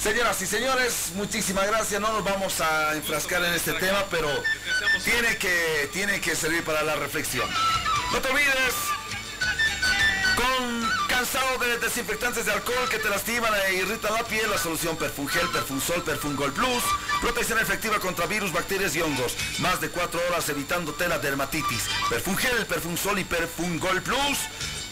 Speaker 8: señoras y señores, muchísimas gracias. No nos vamos a enfrascar en este tema, pero tiene que, tiene que servir para la reflexión. No te olvides, con cansado de desinfectantes de alcohol que te lastiman e irritan la piel, la solución Perfungel, Perfumsol, Perfungol Plus. Protección efectiva contra virus, bacterias y hongos. Más de cuatro horas evitándote la dermatitis. Perfungel, Perfumsol y Perfungol Plus.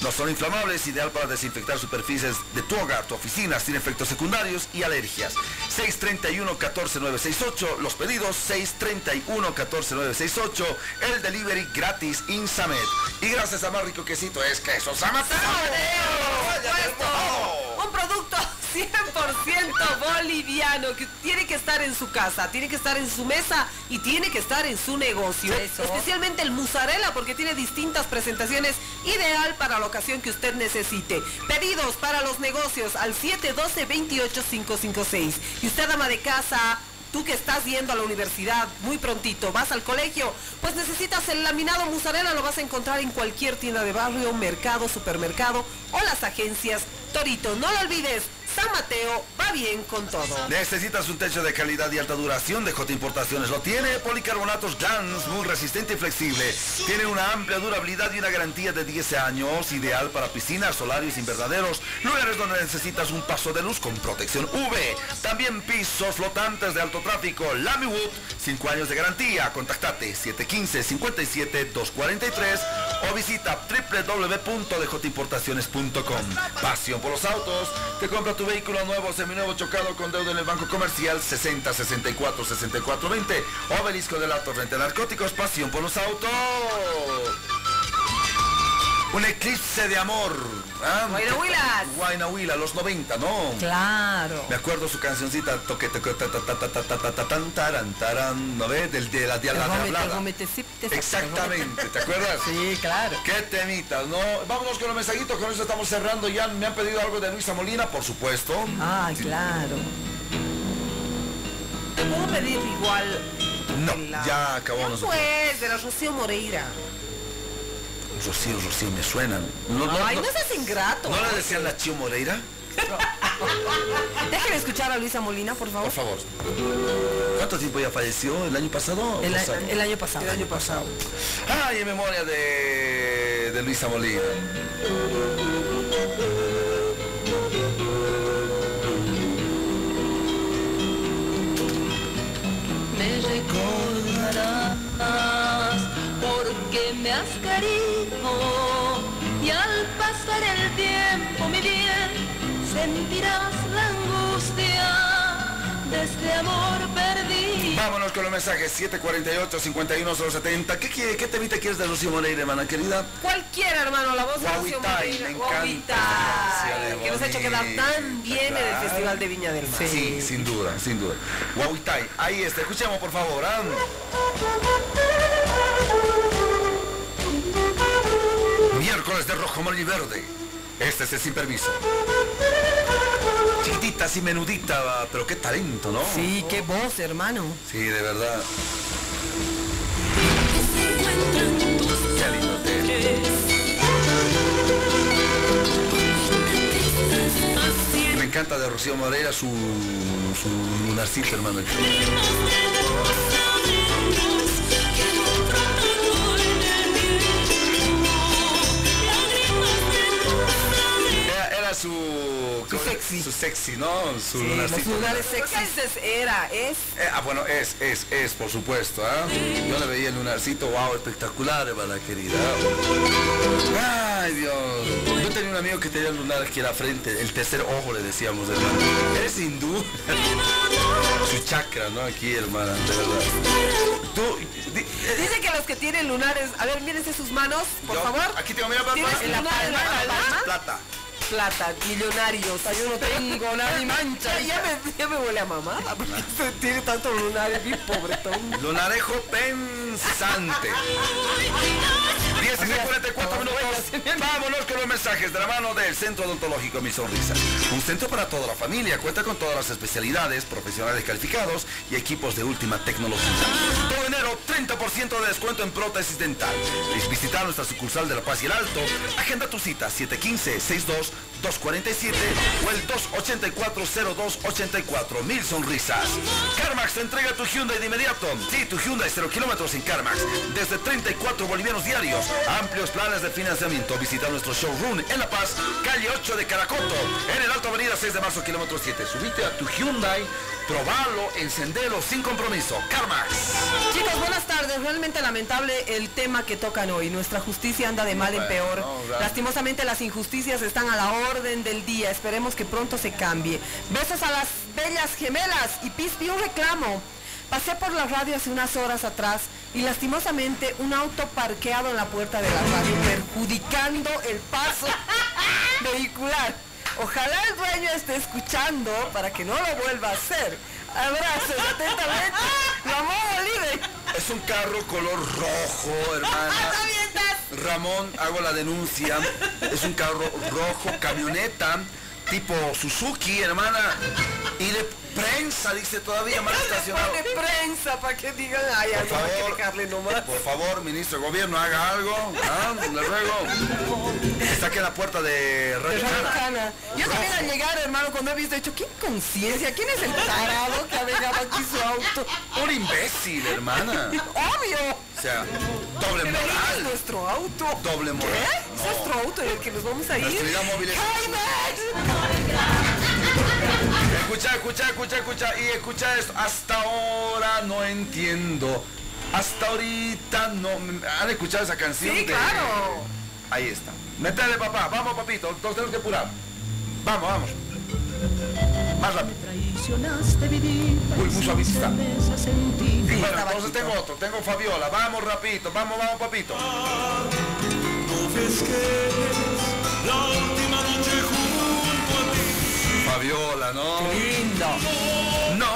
Speaker 8: No son inflamables, ideal para desinfectar superficies de tu hogar, tu oficina, sin efectos secundarios y alergias. 631-14968, los pedidos 631-14968, el delivery gratis Insamed. Y gracias a más rico quesito es queso Samateo.
Speaker 2: Un producto 100% boliviano que tiene que estar en su casa, tiene que estar en su mesa y tiene que estar en su negocio. Especialmente el mozzarella porque tiene distintas presentaciones ideal para la ocasión que usted necesite. Pedidos para los negocios al 712-28556. Y usted ama de casa, Tú que estás yendo a la universidad muy prontito, vas al colegio, pues necesitas el laminado mozzarella, lo vas a encontrar en cualquier tienda de barrio, mercado, supermercado o las agencias Torito. No lo olvides, San Mateo va bien con todo.
Speaker 8: Necesitas un techo de calidad y alta duración de J Importaciones. Lo tiene policarbonatos Gans, muy resistente y flexible. Tiene una amplia durabilidad y una garantía de 10 años, ideal para piscinas, solarios, invernaderos, lugares donde necesitas un paso de luz con protección UV. También pisos flotantes de alto tráfico. Lamiwood, 5 años de garantía. Contactate 715-57-243 o visita www.djimportaciones.com. Pasión por los autos. Te compra tu vehículo nuevo, seminuevo, chocado con deuda en el Banco Comercial 60 64 64 20. Obelisco del Alto frente narcóticos. Pasión por los autos. Un eclipse de amor.
Speaker 2: Guaynahuilas.
Speaker 8: Guaynahuila, los 90, ¿no?
Speaker 3: Claro.
Speaker 8: Me acuerdo su cancioncita, toque, toque, taran, taran, ¿no ves? Del de la. Exactamente, ¿te acuerdas?
Speaker 3: Sí, claro.
Speaker 8: Qué temitas, ¿no? Vámonos con los mensajitos, con eso estamos cerrando ya. Me han pedido algo de Luisa Molina, por supuesto.
Speaker 3: Ah, claro.
Speaker 2: ¿Te puedo pedir igual?
Speaker 8: No, ya acabamos.
Speaker 2: Pues, de la Rocío Moreira.
Speaker 8: Rocío, Rocío, me suenan. No,
Speaker 2: Ay, no seas ingrato.
Speaker 8: ¿No le decían la Chío Moreira?
Speaker 3: Déjenme escuchar a Luisa Molina, por favor.
Speaker 8: Por favor. ¿Cuánto tiempo ya falleció? ¿El año pasado?
Speaker 3: El,
Speaker 8: años.
Speaker 3: el año pasado.
Speaker 2: El año pasado.
Speaker 8: Ay, en memoria de, de Luisa Molina.
Speaker 14: me recordarás porque me has querido y al pasar el tiempo, mi bien, sentirás la angustia de este amor perdido.
Speaker 8: Vámonos con los mensajes 748-51070. ¿Qué, quiere, ¿Qué temita quieres de Rocío Moreira, hermana querida?
Speaker 2: Cualquiera, hermano, la voz de Rocío
Speaker 8: Guaguitay,
Speaker 2: Moreira.
Speaker 8: me encanta
Speaker 2: que nos ha hecho quedar tan bien en el. Festival de Viña del Mar.
Speaker 8: Sí, sin duda, sin duda. Guauitay, ahí está, escuchemos por favor. ¿ah? Miércoles de rojo, amarillo y verde. Este es el sin permiso. Chiquitita, así menudita, pero qué talento, ¿no?
Speaker 3: Sí, qué voz, hermano.
Speaker 8: Sí, de verdad. Me encanta de Rocío Moreira su, su lunarcito, hermano. Era, su...
Speaker 3: Su sexy.
Speaker 8: Su sexy, ¿no? Su
Speaker 3: Sí,
Speaker 8: lunarcito.
Speaker 3: lugares
Speaker 2: ¿Por qué dices era? Es.
Speaker 8: Eh, ah, bueno, es, es, es, por supuesto, ¿ah? Yo le veía el lunarcito, wow, espectacular, hermana querida. Ay, Dios. Yo tenía un amigo que tenía el lunar aquí en la frente, el tercer ojo le decíamos, hermano. Eres hindú. Su chakra, ¿no? Aquí, hermana, de verdad. Tú, di- eh,
Speaker 2: Dice que los que tienen lunares, a ver, mírense sus manos, por
Speaker 8: yo-
Speaker 2: favor.
Speaker 8: Aquí tengo, mira, papá.
Speaker 2: ¿Tienes
Speaker 3: En la
Speaker 2: lunar en la
Speaker 3: palma,
Speaker 2: palma?
Speaker 8: Plata.
Speaker 2: Plata, millonarios.
Speaker 3: Yo no tengo nada ni mancha.
Speaker 2: Ya, ya me, ya me huele a mamada, porque tiene tanto lunar, es bien pobretón.
Speaker 8: Lunarejo pensante. 10 y 44 minutos. Vámonos con los mensajes de la mano del Centro Odontológico Mi Sonrisa. Un centro para toda la familia. Cuenta con todas las especialidades, profesionales calificados y equipos de última tecnología. Todo enero, 30% de descuento en prótesis dental. Es visitar nuestra sucursal de La Paz y el Alto. Agenda tu cita 715-62-247 o el 284-0284. Mil sonrisas. CarMax te entrega tu Hyundai de inmediato. Sí, tu Hyundai 0 kilómetros en CarMax. Desde 34 bolivianos diarios. Amplios planes de financiamiento. Visita nuestro showroom en La Paz, calle 8 de Caracoto. En el Alto Avenida 6 de marzo, kilómetro 7. Subite a tu Hyundai, probalo, encendelo sin compromiso. CarMax.
Speaker 3: Chicos, buenas tardes. Realmente lamentable el tema que tocan hoy. Nuestra justicia anda de mal en peor.
Speaker 8: no.
Speaker 3: Lastimosamente las injusticias están a la orden del día. Esperemos que pronto se cambie. Besos a las bellas gemelas y Pispi un reclamo. Pasé por la radio hace unas horas atrás y lastimosamente un auto parqueado en la puerta de la radio perjudicando el paso vehicular. Ojalá el dueño esté escuchando para que no lo vuelva a hacer. Abrazos atentamente. Ramón Olive.
Speaker 8: Es un carro color rojo, hermana. Ramón, hago la denuncia. Es un carro rojo, camioneta, tipo Suzuki, hermana. Y de prensa, dice todavía más estacionado.
Speaker 2: de prensa para que digan, ay,
Speaker 8: Por
Speaker 2: hay que
Speaker 8: favor,
Speaker 2: dejarle nomás.
Speaker 8: por favor, ministro de gobierno, haga algo. ¿ah? Le ruego. Está aquí en la puerta de Radio Cana.
Speaker 3: Cana. Yo también al llegar, hermano, cuando he visto, he dicho, ¿qué conciencia? ¿Quién es el tarado que ha dejado aquí su auto?
Speaker 8: Un imbécil, hermana.
Speaker 3: Obvio.
Speaker 8: O sea, doble
Speaker 3: Pero es
Speaker 8: moral.
Speaker 3: nuestro auto.
Speaker 8: Doble moral.
Speaker 3: ¿Qué? Es nuestro auto en el que nos vamos a ir.
Speaker 8: Nuestra móvil es- Escucha, escucha, escucha, escucha. Y escucha esto. Hasta ahora no entiendo. Hasta ahorita no. ¿Han escuchado esa canción?
Speaker 2: Sí,
Speaker 8: de-
Speaker 2: claro.
Speaker 8: Ahí está. Métele, papá. Vamos, papito. Todos tenemos que apurar. Vamos, vamos. Más rápido.
Speaker 14: Traicionaste vivir.
Speaker 8: Uy, muy
Speaker 14: sentida.
Speaker 8: Y bueno, entonces tengo otro. Tengo Fabiola. Vamos, rapidito. Vamos, vamos, papito.
Speaker 12: No ves que es la última noche junto a
Speaker 8: Fabiola, ¿no?
Speaker 3: Lindo.
Speaker 8: No.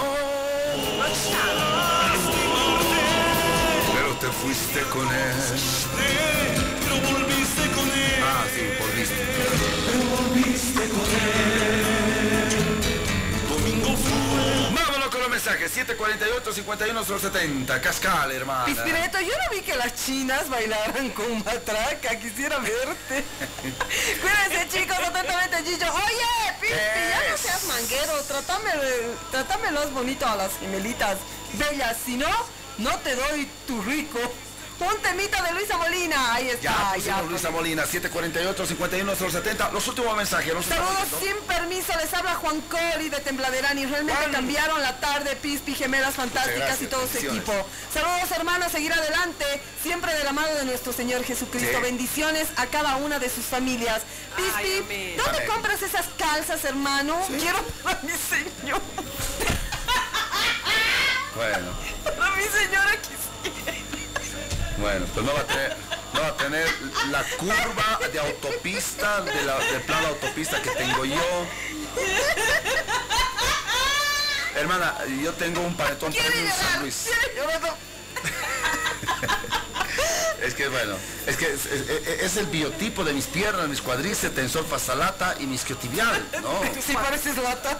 Speaker 8: Pero te fuiste con él.
Speaker 12: Pero volviste con él.
Speaker 8: Ah, sí, volviste.
Speaker 12: Pero volviste con él.
Speaker 8: Mensajes. 748-51070. Cascal, hermana.
Speaker 3: Pispireto, yo no vi que las chinas bailaran con matraca. Quisiera verte. Cuídense, chicos. Atentamente, Gillo. Oye, Pispi, ya no seas manguero. Trátame, trátamelos bonito a las gemelitas bellas. Si no, no te doy tu rico. Un temita de Luisa Molina. Ahí está.
Speaker 8: Ya,
Speaker 3: ya.
Speaker 8: Luisa Molina, 748 51 070. Los últimos mensajes. Los
Speaker 3: Saludos
Speaker 8: últimos-
Speaker 3: sin permiso, les habla Juan Cori de Tembladerani. Realmente
Speaker 8: Juan.
Speaker 3: cambiaron la tarde, Pispi, Gemelas Fantásticas
Speaker 8: gracias,
Speaker 3: y todo su equipo. Saludos hermanos, seguir adelante, siempre de la mano de nuestro Señor Jesucristo.
Speaker 8: Sí.
Speaker 3: Bendiciones a cada una de sus familias. Pispi,
Speaker 2: Ay.
Speaker 3: ¿dónde
Speaker 8: Amén.
Speaker 3: compras esas calzas, hermano? Quiero para mi señor.
Speaker 8: Bueno,
Speaker 3: Para mi señora quisiera.
Speaker 8: Bueno, pues no va a tener, no va a tener la curva de autopista, de la, del plan de autopista que tengo yo. Hermana, yo tengo un panetón premium San Luis. Es que bueno, es que es, es- es el biotipo de mis piernas, mis cuadríceps, tensor fasalata y mis isquiotibial, ¿no?
Speaker 3: Si pareces lata.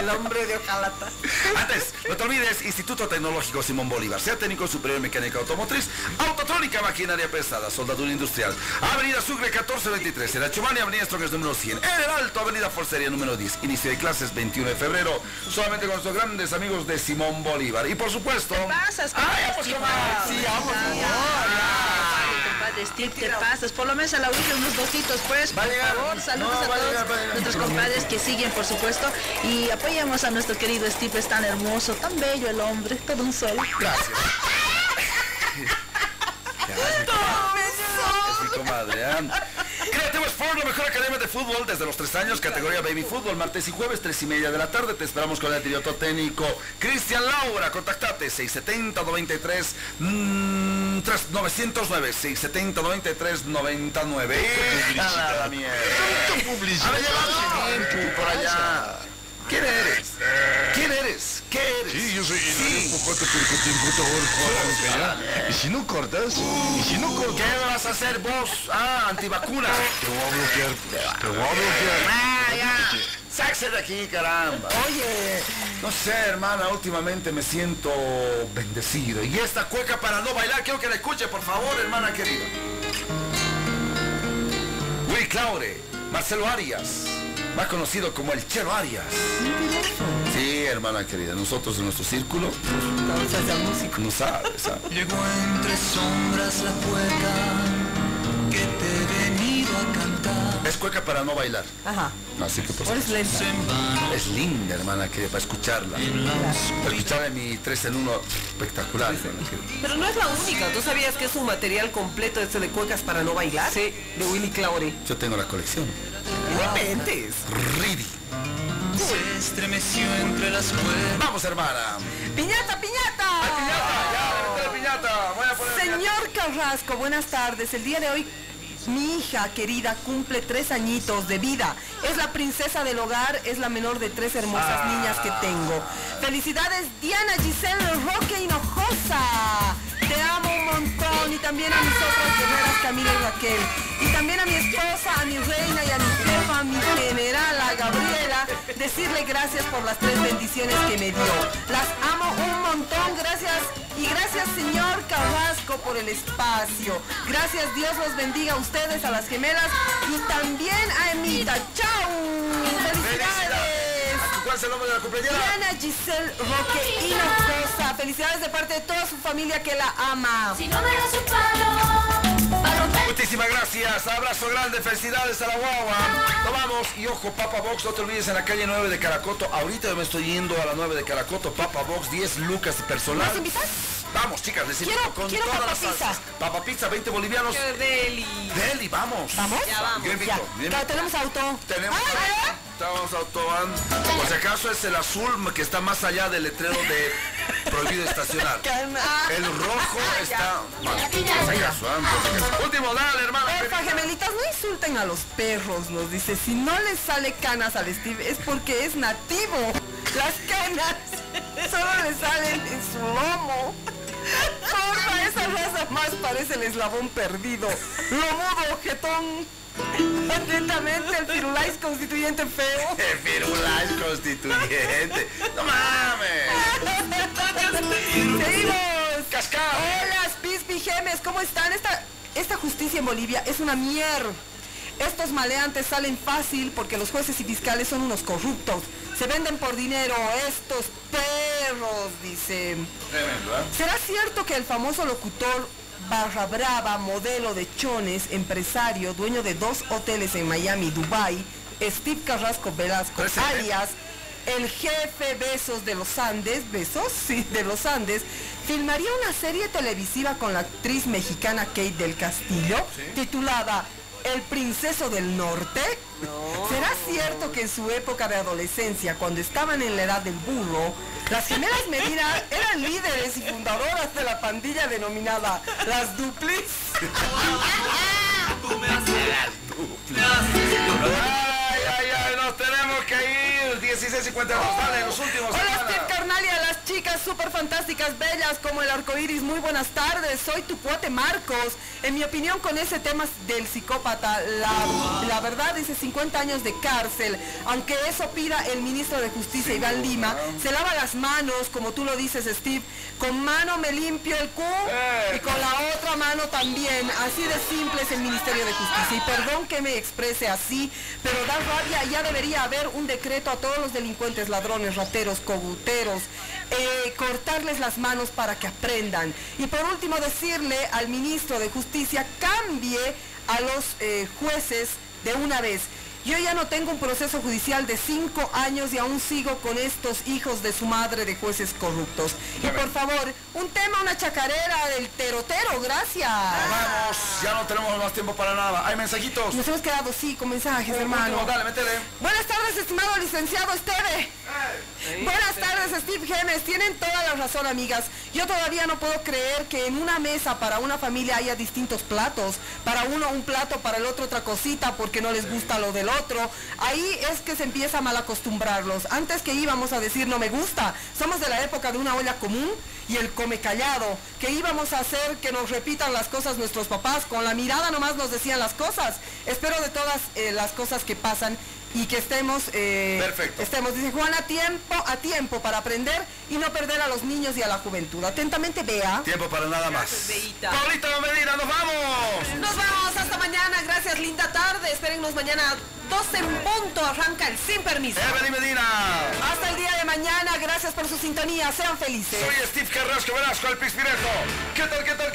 Speaker 3: El hombre de Ojalata.
Speaker 8: Antes, no te olvides, Instituto Tecnológico Simón Bolívar, sea técnico superior mecánica automotriz, autotrónica, maquinaria pesada, soldadura industrial, Avenida Sucre 1423, en la Chumani, Avenida Strongers número 100, en el Alto, Avenida Forcería número 10, inicio de clases 21 de febrero, solamente con nuestros grandes amigos de Simón Bolívar. Y por supuesto...
Speaker 15: ¿Qué pasas,
Speaker 8: ¡Ay,
Speaker 15: compadre
Speaker 8: vamos! Sí, vamos,
Speaker 15: Compadre Steve, te pasas. Por lo menos a la orilla unos dositos, pues, por favor. Saludos
Speaker 8: No,
Speaker 15: a todos
Speaker 8: llegar, llegar.
Speaker 15: nuestros compadres que siguen, por supuesto. Y apoyemos a nuestro querido Steve, es tan hermoso, tan bello el hombre, todo un sol.
Speaker 8: Gracias. Es mi comadre, ¿ah? Sport, la mejor academia de fútbol desde los tres años, categoría Baby Fútbol, martes y jueves, tres y media de la tarde. Te esperamos con el director técnico Cristian Laura. Contactate 670-93 mm, 3 909 670-93-99. ¡Hija de la mierda! A tiempo por allá. ¿Quién eres? ¿Quién eres? ¿Qué eres?
Speaker 13: Sí, yo soy
Speaker 8: Sí.
Speaker 13: Y si no cortas, y si no cortas,
Speaker 8: ¿Qué vas a hacer vos? Ah, antivacunas.
Speaker 13: te voy a bloquear, te voy a bloquear.
Speaker 8: Ah, ya. Sáquese de aquí, caramba. Oye, no sé, hermana, últimamente me siento bendecido. Y esta cueca para no bailar, quiero que la escuche, por favor, hermana querida. Willy Claure, Marcelo Arias, más conocido como el Chelo Arias. Sí, hermana querida, nosotros en nuestro círculo no sabes, ¿sabes?
Speaker 12: Llegó entre sombras la cueca que te he venido a cantar.
Speaker 8: Es cueca para no bailar.
Speaker 3: Ajá.
Speaker 8: Así que por
Speaker 3: ¿Cuál es lenta?
Speaker 8: Es linda, hermana, que para escucharla. Para escuchar en mi 3 en 1 espectacular. hermana querida.
Speaker 2: Pero no es la única. ¿Tú sabías que es un material completo este de cuecas para no bailar? Sí. De Willy Claure.
Speaker 8: Yo tengo la colección.
Speaker 2: No inventes.
Speaker 8: Ridi.
Speaker 12: Se estremeció entre las cuerdas.
Speaker 8: Vamos, hermana.
Speaker 3: ¡Piñata, piñata!
Speaker 8: ¡Ya, piñata! Voy a poner
Speaker 3: Señor Carrasco, buenas tardes. El día de hoy mi hija querida cumple tres añitos de vida. Es la princesa del hogar, es la menor de tres hermosas niñas que tengo. Felicidades Diana Giselle Roque Hinojosa. Te amo un montón y también a mis otras guerreras Camila y Raquel. Y también a mi esposa, a mi reina y a mi jefa, a mi general, a Gabriela, decirle gracias por las tres bendiciones que me dio. Las amo un montón, gracias y gracias señor Carrasco por el espacio. Gracias, Dios los bendiga a ustedes, a las gemelas y también a Emita. ¡Chao! ¡Felicidades!
Speaker 8: ¿Cuál es el nombre de la cumpleañera?
Speaker 3: Diana Giselle Roque Hinojosa. Felicidades de parte de toda su familia que la ama.
Speaker 14: Si no me das un palo,
Speaker 8: Muchísimas gracias, abrazo grande, felicidades a la guagua. Nos vamos y ojo, Papa Box, no te olvides en la calle 9 de Caracoto. Ahorita yo me estoy yendo a la 9 de Caracoto, Papa Box, 10 lucas personal.
Speaker 3: ¿Más invitas?
Speaker 8: Vamos, chicas, les invito
Speaker 3: Quiero-
Speaker 8: con
Speaker 3: quiero
Speaker 8: todas
Speaker 3: papa
Speaker 8: las
Speaker 3: pizza.
Speaker 8: salsas. Papa pizza, 20 bolivianos.
Speaker 2: ¡Qué deli!
Speaker 8: Deli, vamos.
Speaker 3: ¿Vamos?
Speaker 2: Ya vamos,
Speaker 8: Yo invito.
Speaker 3: Ya.
Speaker 8: yo invito.
Speaker 3: Claro, tenemos auto.
Speaker 8: Tenemos
Speaker 3: Ah,
Speaker 8: Estamos autobahn. Por si acaso es el azul que está más allá del letrero de prohibido estacionar. El rojo está. Bueno, por si acaso, ¿ah? Último, dale, hermana.
Speaker 3: Porfa, gemelitas, no insulten a los perros, nos dice. Si no les sale canas al Steve es porque es nativo. Las canas solo le salen en su lomo. Porfa, esa raza más parece el eslabón perdido. Lomudo, jetón. Atentamente, el firulais constituyente feo.
Speaker 8: El firulais constituyente. No mames.
Speaker 3: Seguimos.
Speaker 8: Cascada.
Speaker 3: Hola, Pispi Gemes, ¿cómo están? Esta, esta justicia en Bolivia es una mierda. Estos maleantes salen fácil porque los jueces y fiscales son unos corruptos. Se venden por dinero estos perros, dice.
Speaker 8: Tremendo, ¿eh?
Speaker 3: ¿Será cierto que el famoso locutor Barra Brava, modelo de chones, empresario, dueño de dos hoteles en Miami, Dubai, Steve Carrasco Velasco,
Speaker 8: Presente.
Speaker 3: alias el jefe Besos de los Andes, Besos, sí, de los Andes, filmaría una serie televisiva con la actriz mexicana Kate del Castillo, titulada El Princeso del Norte? ¿Será cierto que en su época de adolescencia, cuando estaban en la edad del burro, las gemelas Medina eran líderes y fundadoras de la pandilla denominada Las Duplis?
Speaker 8: Ay, ay, ay, nos tenemos que ir. 16.52, dale, los últimos.
Speaker 3: Hola. Steve Carnal y a las chicas súper fantásticas, bellas como el arco iris. Muy buenas tardes, soy tu cuate Marcos. En mi opinión con ese tema del psicópata, la, la verdad dice 50 años de cárcel. Aunque eso pida el ministro de Justicia Iván Lima, se lava las manos, como tú lo dices Steve. Con mano me limpio el cu y con la otra mano también. Así de simple es el Ministerio de Justicia. Y perdón que me exprese así, pero da rabia y ya debería haber un decreto a todos los delincuentes, ladrones, rateros, coguteros, eh, cortarles las manos para que aprendan. Y por último decirle al ministro de Justicia, cambie a los eh, jueces de una vez. Yo ya no tengo un proceso judicial de cinco años y aún sigo con estos hijos de su madre de jueces corruptos. Y por favor, un tema, una chacarera del terotero, gracias.
Speaker 8: Vamos, ya no tenemos más tiempo para nada. ¿Hay mensajitos?
Speaker 3: Nos hemos quedado, sí, con mensajes,
Speaker 8: Un
Speaker 3: hermano.
Speaker 8: último, dale, métele.
Speaker 3: Buenas tardes, estimado licenciado Esteve. Buenas tardes, Steve Gemes. Tienen toda la razón, amigas. Yo todavía no puedo creer que en una mesa para una familia haya distintos platos. Para uno un plato, para el otro otra cosita, porque no les gusta lo del otro. Ahí es que se empieza a mal acostumbrarlos. Antes que íbamos a decir no me gusta, somos de la época de una olla común y el come callado. Que íbamos a hacer que nos repitan las cosas nuestros papás. Con la mirada nomás nos decían las cosas. Espero de todas eh, las cosas que pasan y que estemos eh,
Speaker 8: Perfecto.
Speaker 3: estemos dice Juan a tiempo a tiempo para aprender y no perder a los niños y a la juventud atentamente vea
Speaker 8: Tiempo para nada más. Paulita Medina, nos vamos.
Speaker 2: Nos vamos hasta mañana, gracias, linda tarde. Espérennos mañana 12 en punto, arranca el sin permiso.
Speaker 8: Evelyn Medina.
Speaker 3: hasta el día de mañana gracias por su sintonía sean felices
Speaker 8: Soy Steve Carrasco Velasco, el Pispireto. ¿Qué tal, qué tal?